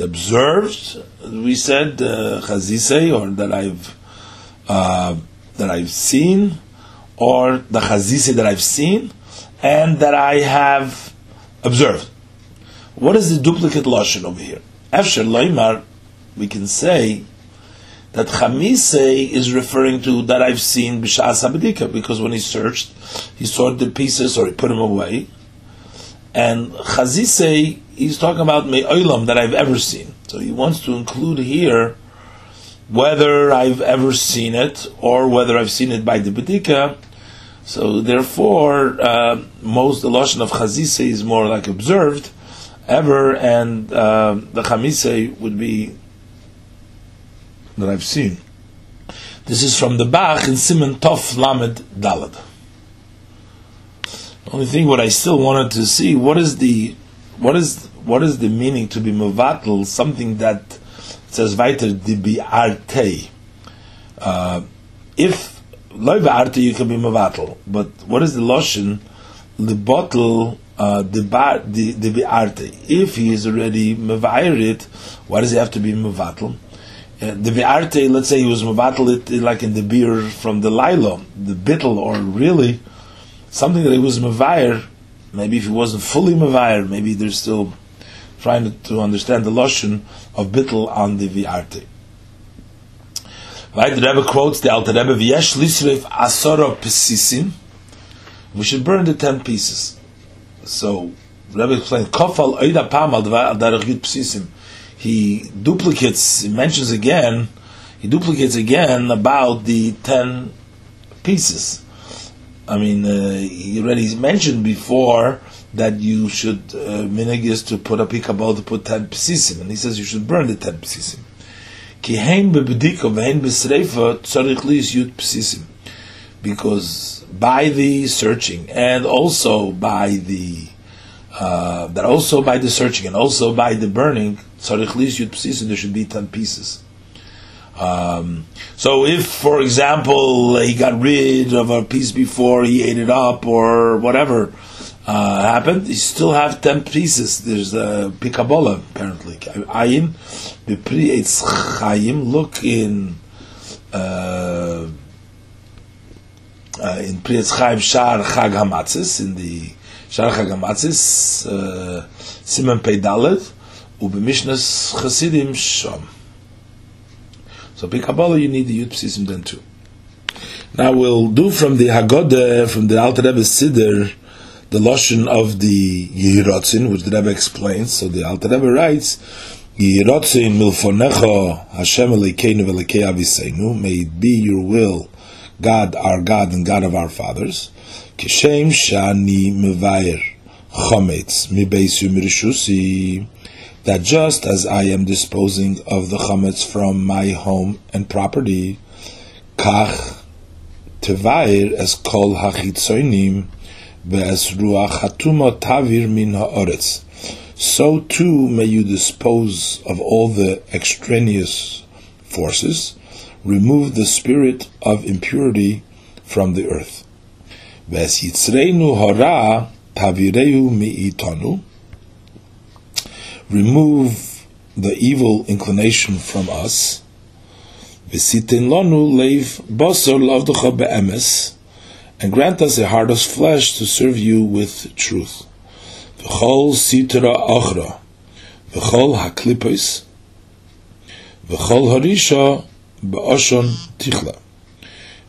A: observed, we said uh, chazise, or that I've uh, that I've seen, or the chazise that I've seen, and that I have observed. What is the duplicate lashon over here? After loymar, we can say that chamise is referring to that I've seen b'shas abedika because when he searched, he saw the pieces or he put them away and Chazise, he's talking about Me'olam that I've ever seen. So he wants to include here whether I've ever seen it or whether I've seen it by the Bedika. So therefore, uh, most the Lashon of Chazise is more like observed ever, and uh, the Chamise would be that I've seen. This is from the Bach in Simon Tov Lamed Dalad. Only thing, what I still wanted to see, what is the, what is what is the meaning to be mevatel? Something that says weiter di. Uh, if loy bi'arte, you can be mevatel, but what is the lotion? The bottle, uh, the bar, the bi'arte. If he is already mevayirit, why does he have to be mevatel? Uh, the bi'arte, let's say he was mevatel it like in the beer from the lilo, the bittel, or really something that he was mavire, maybe if he wasn't fully mavire, maybe they're still trying to understand the lotion of bittel on the viarte. Right, the Rebbe quotes the Alter Rebbe, "V'yesh lisrif asoro pesisim." We should burn the ten pieces. So the Rebbe explains, "Kofal oida pesisim." He duplicates, he mentions again, he duplicates again about the ten pieces. I mean, uh, he already mentioned before that you should uh, minig is to put a pikabel to put ten psisim, and he says you should burn the ten psisim. Psisim, because by the searching and also by the uh, that also by the searching and also by the burning tzarich yud psisim there should be ten pieces. Um, so if, for example, he got rid of a piece before he ate it up or whatever uh, happened, he still have ten pieces. There's a pikabola apparently. Ayim, b'pri eitz chayim. Look in uh, uh, in Pri Etz Chaim Shar Chag Hamatzis in the Shar Chagamatzis, uh, Siman Pei Dalet, Ubemishnas Chasidim Shom. So Big Kabbalah, you need the Yud Psisim then too. Now we'll do from the Haggadah, from the Alter Rebbe Siddur, the Lashon of the Yehirotzin, which the Rebbe explains. So the Alter Rebbe writes, Yehirotzin milfonecha Hashem Elokeinu v'Elokei Aviseinu, may it be your will, God our God and God of our fathers, Kishem shani mevayer chometz mibeis umirishusi, that just as I am disposing of the chametz from my home and property, kach tevayer as kol hachitzoinim ve'es ruach hatuma tavir min ha'oretz. So too may you dispose of all the extraneous forces, remove the spirit of impurity from the earth. Ves yitzreinu hara tavireu mi'itonu. Remove the evil inclination from us. Vesitin lonu leiv be'emes. And grant us a heart of flesh to serve you with truth. V'chol sitra achra. V'chol haklipos. V'chol harisha ba'ashon tichla.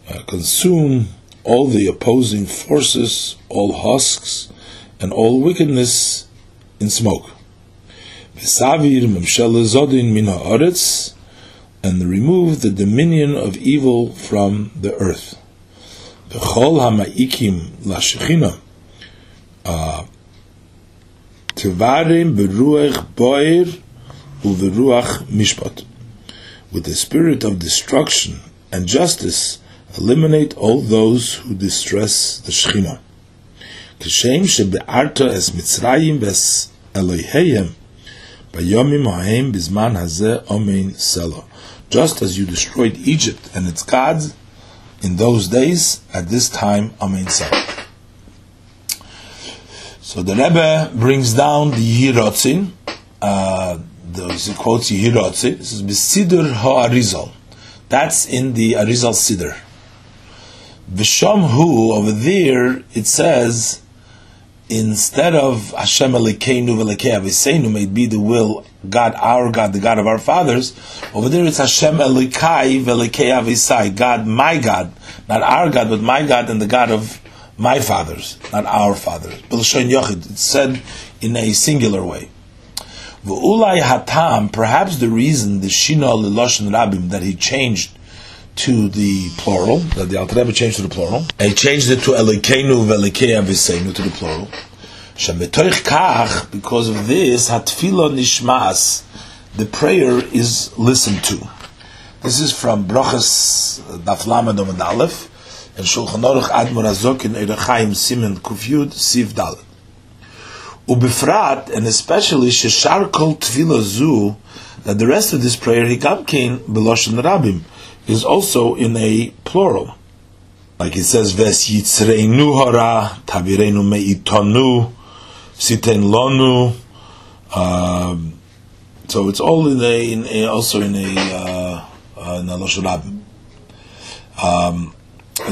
A: Uh, consume all the opposing forces, all husks, and all wickedness in smoke. V'savir memshel zodin min ha'aretz, and remove the dominion of evil from the earth. V'chol ha'ma'ikim la'shechina, tevarim beruach boir uveruach mishpat. With the spirit of destruction and justice, eliminate all those who distress the Shechina. Kishem shebe'arta es Mitzrayim ves Eloheihem bayomim ha'em bizman hazeh omein selo. Just as you destroyed Egypt and its gods in those days, at this time, amen selo. So the Rebbe brings down the Yehirotzin, uh, those he quotes Yehirotzin, this is Besidur ha'arizal. That's in the Arizal Siddur. Vishamhu over there it says instead of Hashem Elokeinu v'Elokei Aviseinu may be the will God our God the God of our fathers over there it's Hashem Elokai v'Elokei Avisai God my God not our God but my God and the God of my fathers not our fathers it's said in a singular way V'ulai hatam perhaps the reason the Shina Liloshin Rabim that he changed to the plural, that the Alter Rebbe changed to the plural. He changed it to Elikenu ve'Elikei Aviseinu to the plural. Shemetoich kach, because of this, hatfilo nishmas, the prayer is listened to. This is from Brochus Daflama Domad Aleph, and Shulchan Aruch Admor Azok in Erechaim Simen Kufyud Siv Dalet. Ubifrat, and especially Sheshar Kol Tfilo Zu, that the rest of this prayer, Hikamkein Beloshen Rabim, is also in a plural. Like it says, Ves yitzreinu hara, tavirenu me'itonu, siten lonu. Um, so it's all in a, in a also in a, uh, uh, a um,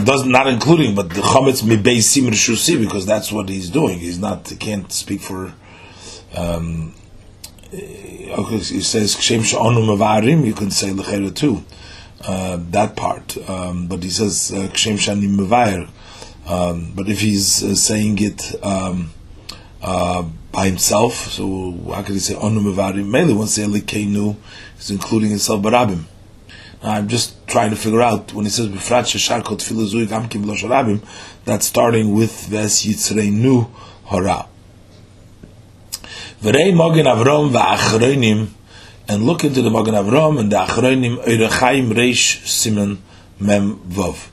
A: does not including, but the chametz mibeisim rishusi because that's what he's doing. He's not, he can't speak for. Um, okay, he says kshem sha'onu mavarim. You can say lechera too uh, that part. Um, but he says uh, kshem shani mevayer. Um, but if he's uh, saying it um, uh, by himself, so how could he say onu mevarim? Mainly, once say elikenu, he's including himself barabim. I'm just trying to figure out when he says b'frat sheshar kol tefillah zui gamkim lo that's starting with ves yitzreinu hara. V'rei mogen avrom v'achronim and look into the Magen Avram and the Achronim Eirechaim Reish Simon Mem Vov.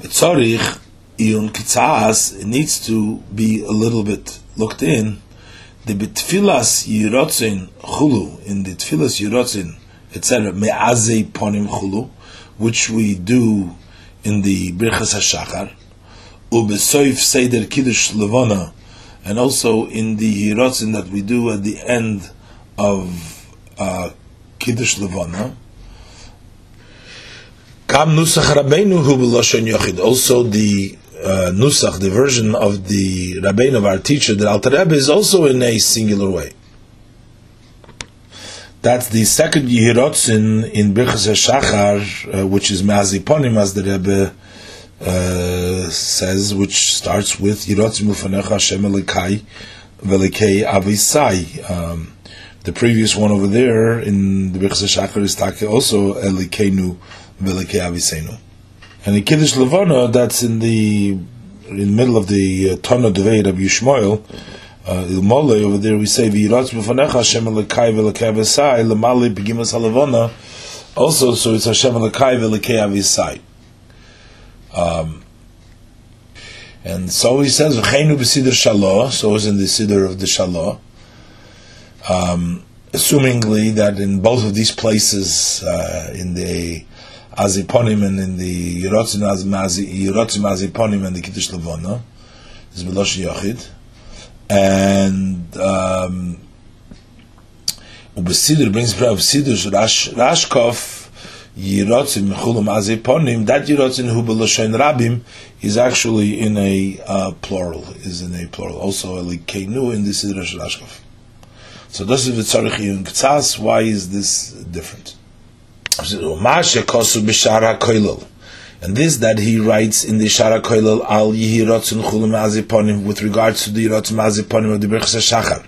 A: Tzorich Iyun Kitzas needs to be a little bit looked in. The Betfilas Yirotzin Chulu, in the Tfilas Yirotzin, etc., Me'azei Ponim Chulu, which we do in the Birchas HaShachar, Ubesoif Seder Kiddush Levana, and also in the Yirotzin that we do at the end of uh, Kiddush Levana. Kam Nusach Rabbeinu Hu Yochid. Also, the uh, nusach, the version of the Rabbein of our teacher, the Alter Rebbe is also in a singular way. That's the second Yehirotzin in Birchas Shachar, uh, which is Maziponim, as the Rebbe uh, says, which starts with Yehirotzin Mufanecha Hashem Elikai Velikei Avisai. Um, the previous one over there in the Birchas Shachar is Take also Elikeinu Velikei Aviseinu. And in Kiddush Levana, that's in the in the middle of the uh, Tana Devei of Yishmael, uh, Ilmole over there we say V'yiratz b'fanecha Hashem Elokai v'Elokai v'Sai Lemali b'gimas halavona. Also, so it's Hashem Elokai v'Elokai v'Sai. Um, and so he says V'cheinu b'sidr shalah. So it's in the sidr of the shalah. Um, assumingly that in both of these places, uh, in the Aziponim and in the Yerotzim Aziponim and the Kiddush Levona, is Belosh Yochid and um, Ubesidur brings of Siddur Rash Rashkov Yirotzim Chulam Aziponim. That Yirotzim Hu Beloshen Rabim is actually in a uh, plural. Is in a plural. Also Elikenu in the Siddur Rashkov. So this is Vitzarich Yun Ktsas. Why is this different? Umashe Kosu. And this that he writes in the Shara Koilel al Yihirotzun Chulim Aziponim with regards to the Yirotzun Aziponim of the Berchas Shachar.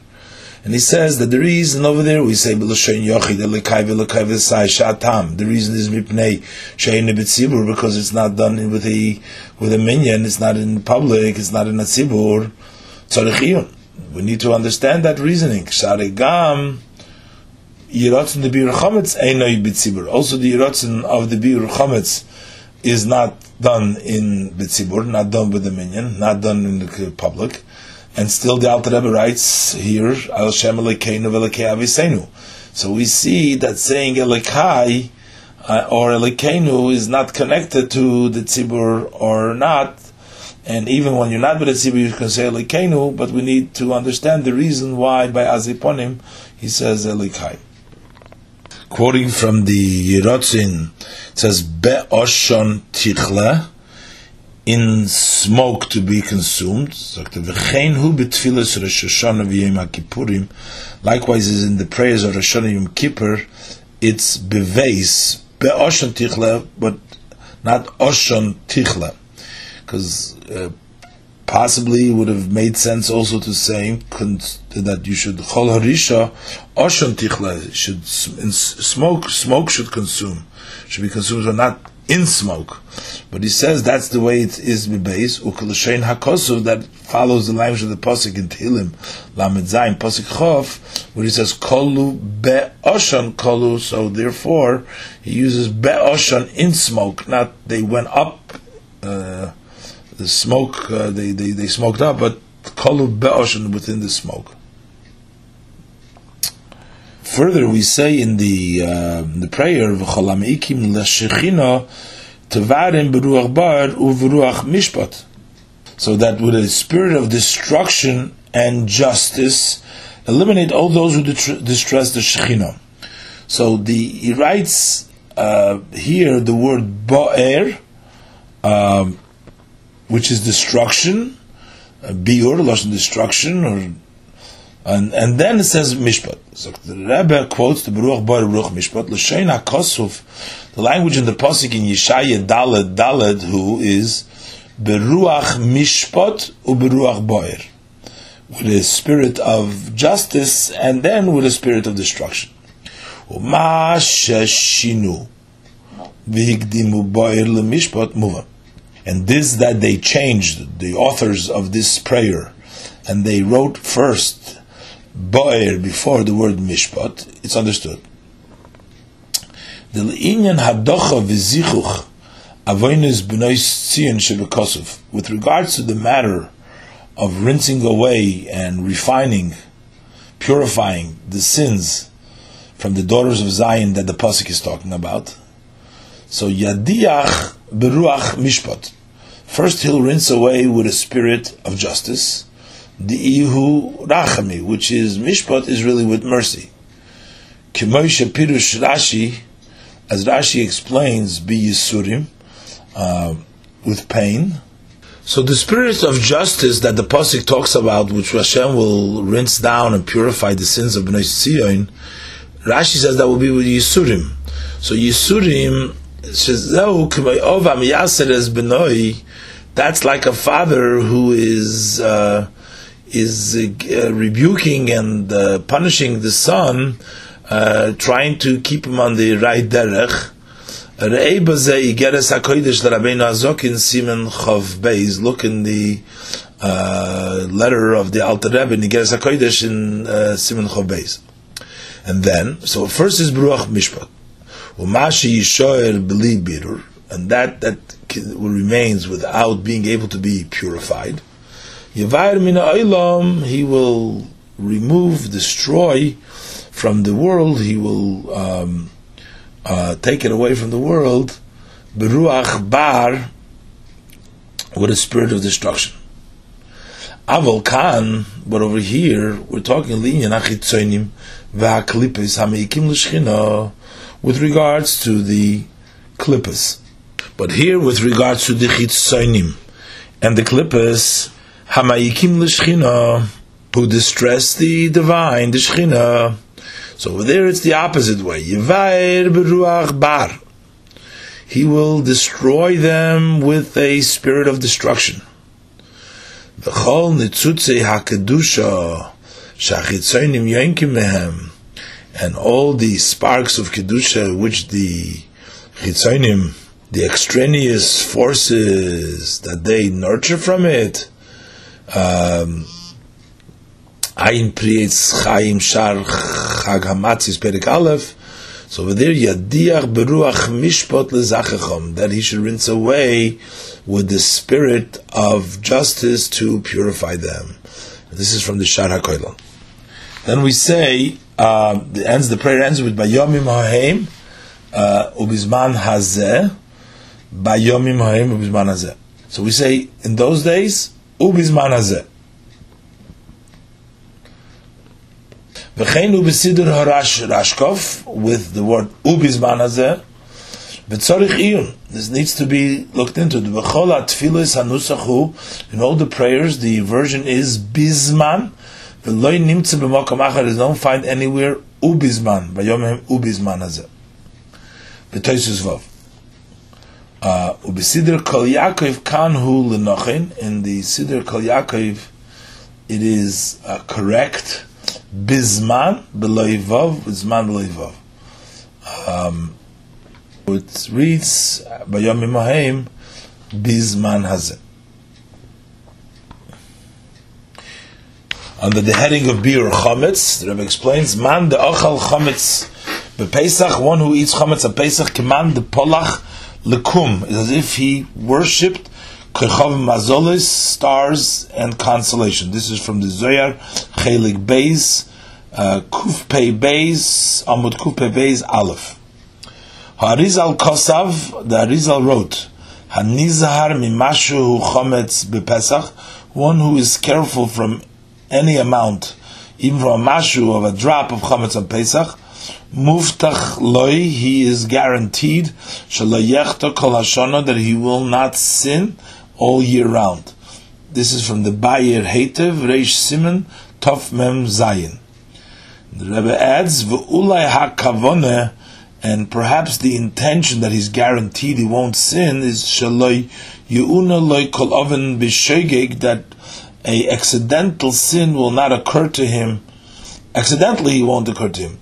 A: And he says that the reason over there we say B'Lashayin Yochid Elikai V'Elikai V'Sai Shatam. The reason is Mipnei Shein B'Tzibur because it's not done with a with a minyan. It's not in public. It's not in a tzibur. Tzarechiyun. We need to understand that reasoning. Gam Yirotzun the Bir Chometz Einoi B'Tzibur. Also the Yirotzun of the Bir is not done in Bitzibur, not done with the minion, not done in the public, and still the Alter Rebbe writes here, Al Shem Elekeinu Avisenu. So we see that saying Elekai uh, or Elekeinu is not connected to the Tzibur or not, and even when you're not with the Tzibur, you can say Elekeinu, but we need to understand the reason why by Aziponim he says Elekai quoting from the Yerotzin, it says, Be'oshon tichle, in smoke to be consumed. Likewise, is in the prayers of Rosh Hashanah Yom Kippur, it's beveis, be'oshon tichle, but not oshon tichle. Because uh, possibly would have made sense also to say that you should chol harisha oshon tichla should smoke smoke should consume should be consumed or not in smoke. But he says that's the way it is base ukalashain hakosu that follows the language of the pasuk in Tehillim lamed zayin pasuk chof where he says kolu be'oshan kolu. So therefore he uses be'oshan in smoke, not they went up. Uh, the smoke uh, they, they, they smoked up, but kolu be'oshan within the smoke. Further, we say in the uh, the prayer v'cholam ikim l'shechina tevarim beruach bar uveruach mishpat, so that with a spirit of destruction and justice, eliminate all those who distress the shechina. So the he writes uh, here the word ba'er. Um, which is destruction, biur, lashon destruction, or and and then it says mishpat. So the Rebbe quotes the Baruch Bar Baruch Mishpat l'shein hakosuf, the language in the pasuk in Yeshaya Daled Daled, who is beruach mishpat u beruach boir, with a spirit of justice and then with a spirit of destruction. Uma sheshinu v'higdimu boir lemishpat muva. And this that they changed, the authors of this prayer, and they wrote first Bo'er before the word Mishpat, it's understood. The Inyan Hadocha Vizichuch Avoinus Benois Tzion Shebekosov, with regards to the matter of rinsing away and refining, purifying the sins from the daughters of Zion that the Pasuk is talking about. So Yadiach beruach mishpat. First, he'll rinse away with a spirit of justice. The ihu rachami, which is mishpat, is really with mercy. Kimoisha pirush Rashi, as Rashi explains, be yisurim, uh, with pain. So the spirit of justice that the pasuk talks about, which Hashem will rinse down and purify the sins of Bnei Tzion, Rashi says that will be with Yisurim. So Yisurim that's like a father who is uh, is uh, rebuking and uh, punishing the son, uh, trying to keep him on the right derech. Look in the uh, letter of the Alter Rebbe in Igeres HaKodesh in uh, Siman Chav Beis. And then, so first is Beruach Mishpat. Umashi Yishoer Beli Birur, and that that remains without being able to be purified. Yavair Mina Oilam, he will remove, destroy from the world, he will um, uh, take it away from the world, Beruach Bar, with a spirit of destruction. Avol Khan, but over here, we're talking Linyan Achitzoinim, Va'aklipis Hameikim L'Shchina, with regards to the klippas. But here, with regards to the chitzonim and the klippas, hamayikim l'shchina, who distress the divine, the shchina. So over there, it's the opposite way. Yivair beruach bar. He will destroy them with a spirit of destruction. The V'chol nitzutze hakedusha shachitzonim yankim mehem and all the sparks of kedusha which the chitzonim, the extraneous forces that they nurture from it, um, Chaim Shar Chag Hamatzis Perik Aleph. So over there, Yadiach Beruach Mishpot Lezachachom, that he should rinse away with the spirit of justice to purify them. This is from the Shar HaKoilon. Then we say, uh, the ends the prayer ends with Bayomim Haim uh, Ubizman Hazeh. Bayomim Haim Ubizman Hazeh. So we say in those days Ubizman Hazeh. V'chein ubesidur harash rashkov with the word ubizman hazeh. V'tzorich iyun. This needs to be looked into. V'chol atfilis hanusachu. In all the prayers, the version is bizman. The loy nimtze b'makom achar is don't find anywhere ubizman. Vayomim ubizman hazeh. B'toisus vav. Uh, Ubisidir kol Yaakov kanhu lenochin. In the Siddur kol Yaakov, it is uh, correct. Bizman b'loivav, bizman b'loivav. Um, it reads, Bayom Imahem, bizman hazeh. Under the heading of biur chametz. The Rebbe explains, man the ochal chametz Pesach, one who eats chametz at Pesach, command the polach lekum, is as if he worshipped kechav mazolis, stars and consolation. This is from the Zohar, Chelik Beis, uh, Kuf Pei Beis, Amud Kuf Pei Beis, Aleph. Harizal Kosav, the Harizal wrote, Hanizahar mimashu chametz bepesach, one who is careful from any amount, even from a mashu of a drop of chametz on Pesach, muftach loy, he is guaranteed shalayechta kol hashana that he will not sin all year round. This is from the Bayer Heitev Reish Simon Tov Mem Zayin. The Rebbe adds v'ulay hakavone, and perhaps the intention that he's guaranteed he won't sin is shaloi yuuna loy kol oven that a accidental sin will not occur to him. Accidentally, he won't occur to him.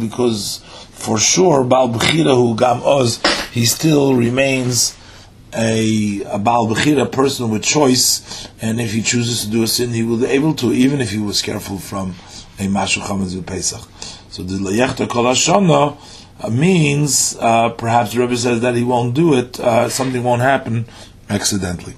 A: Because for sure, Baal who gam oz, he still remains a, a Baal Bechira, person with choice, and if he chooses to do a sin, he will be able to, even if he was careful from a Mashu Chametz Pesach. So the Layechta Kol Hashana uh, means, uh, perhaps the Rebbe says that he won't do it, uh, something won't happen accidentally.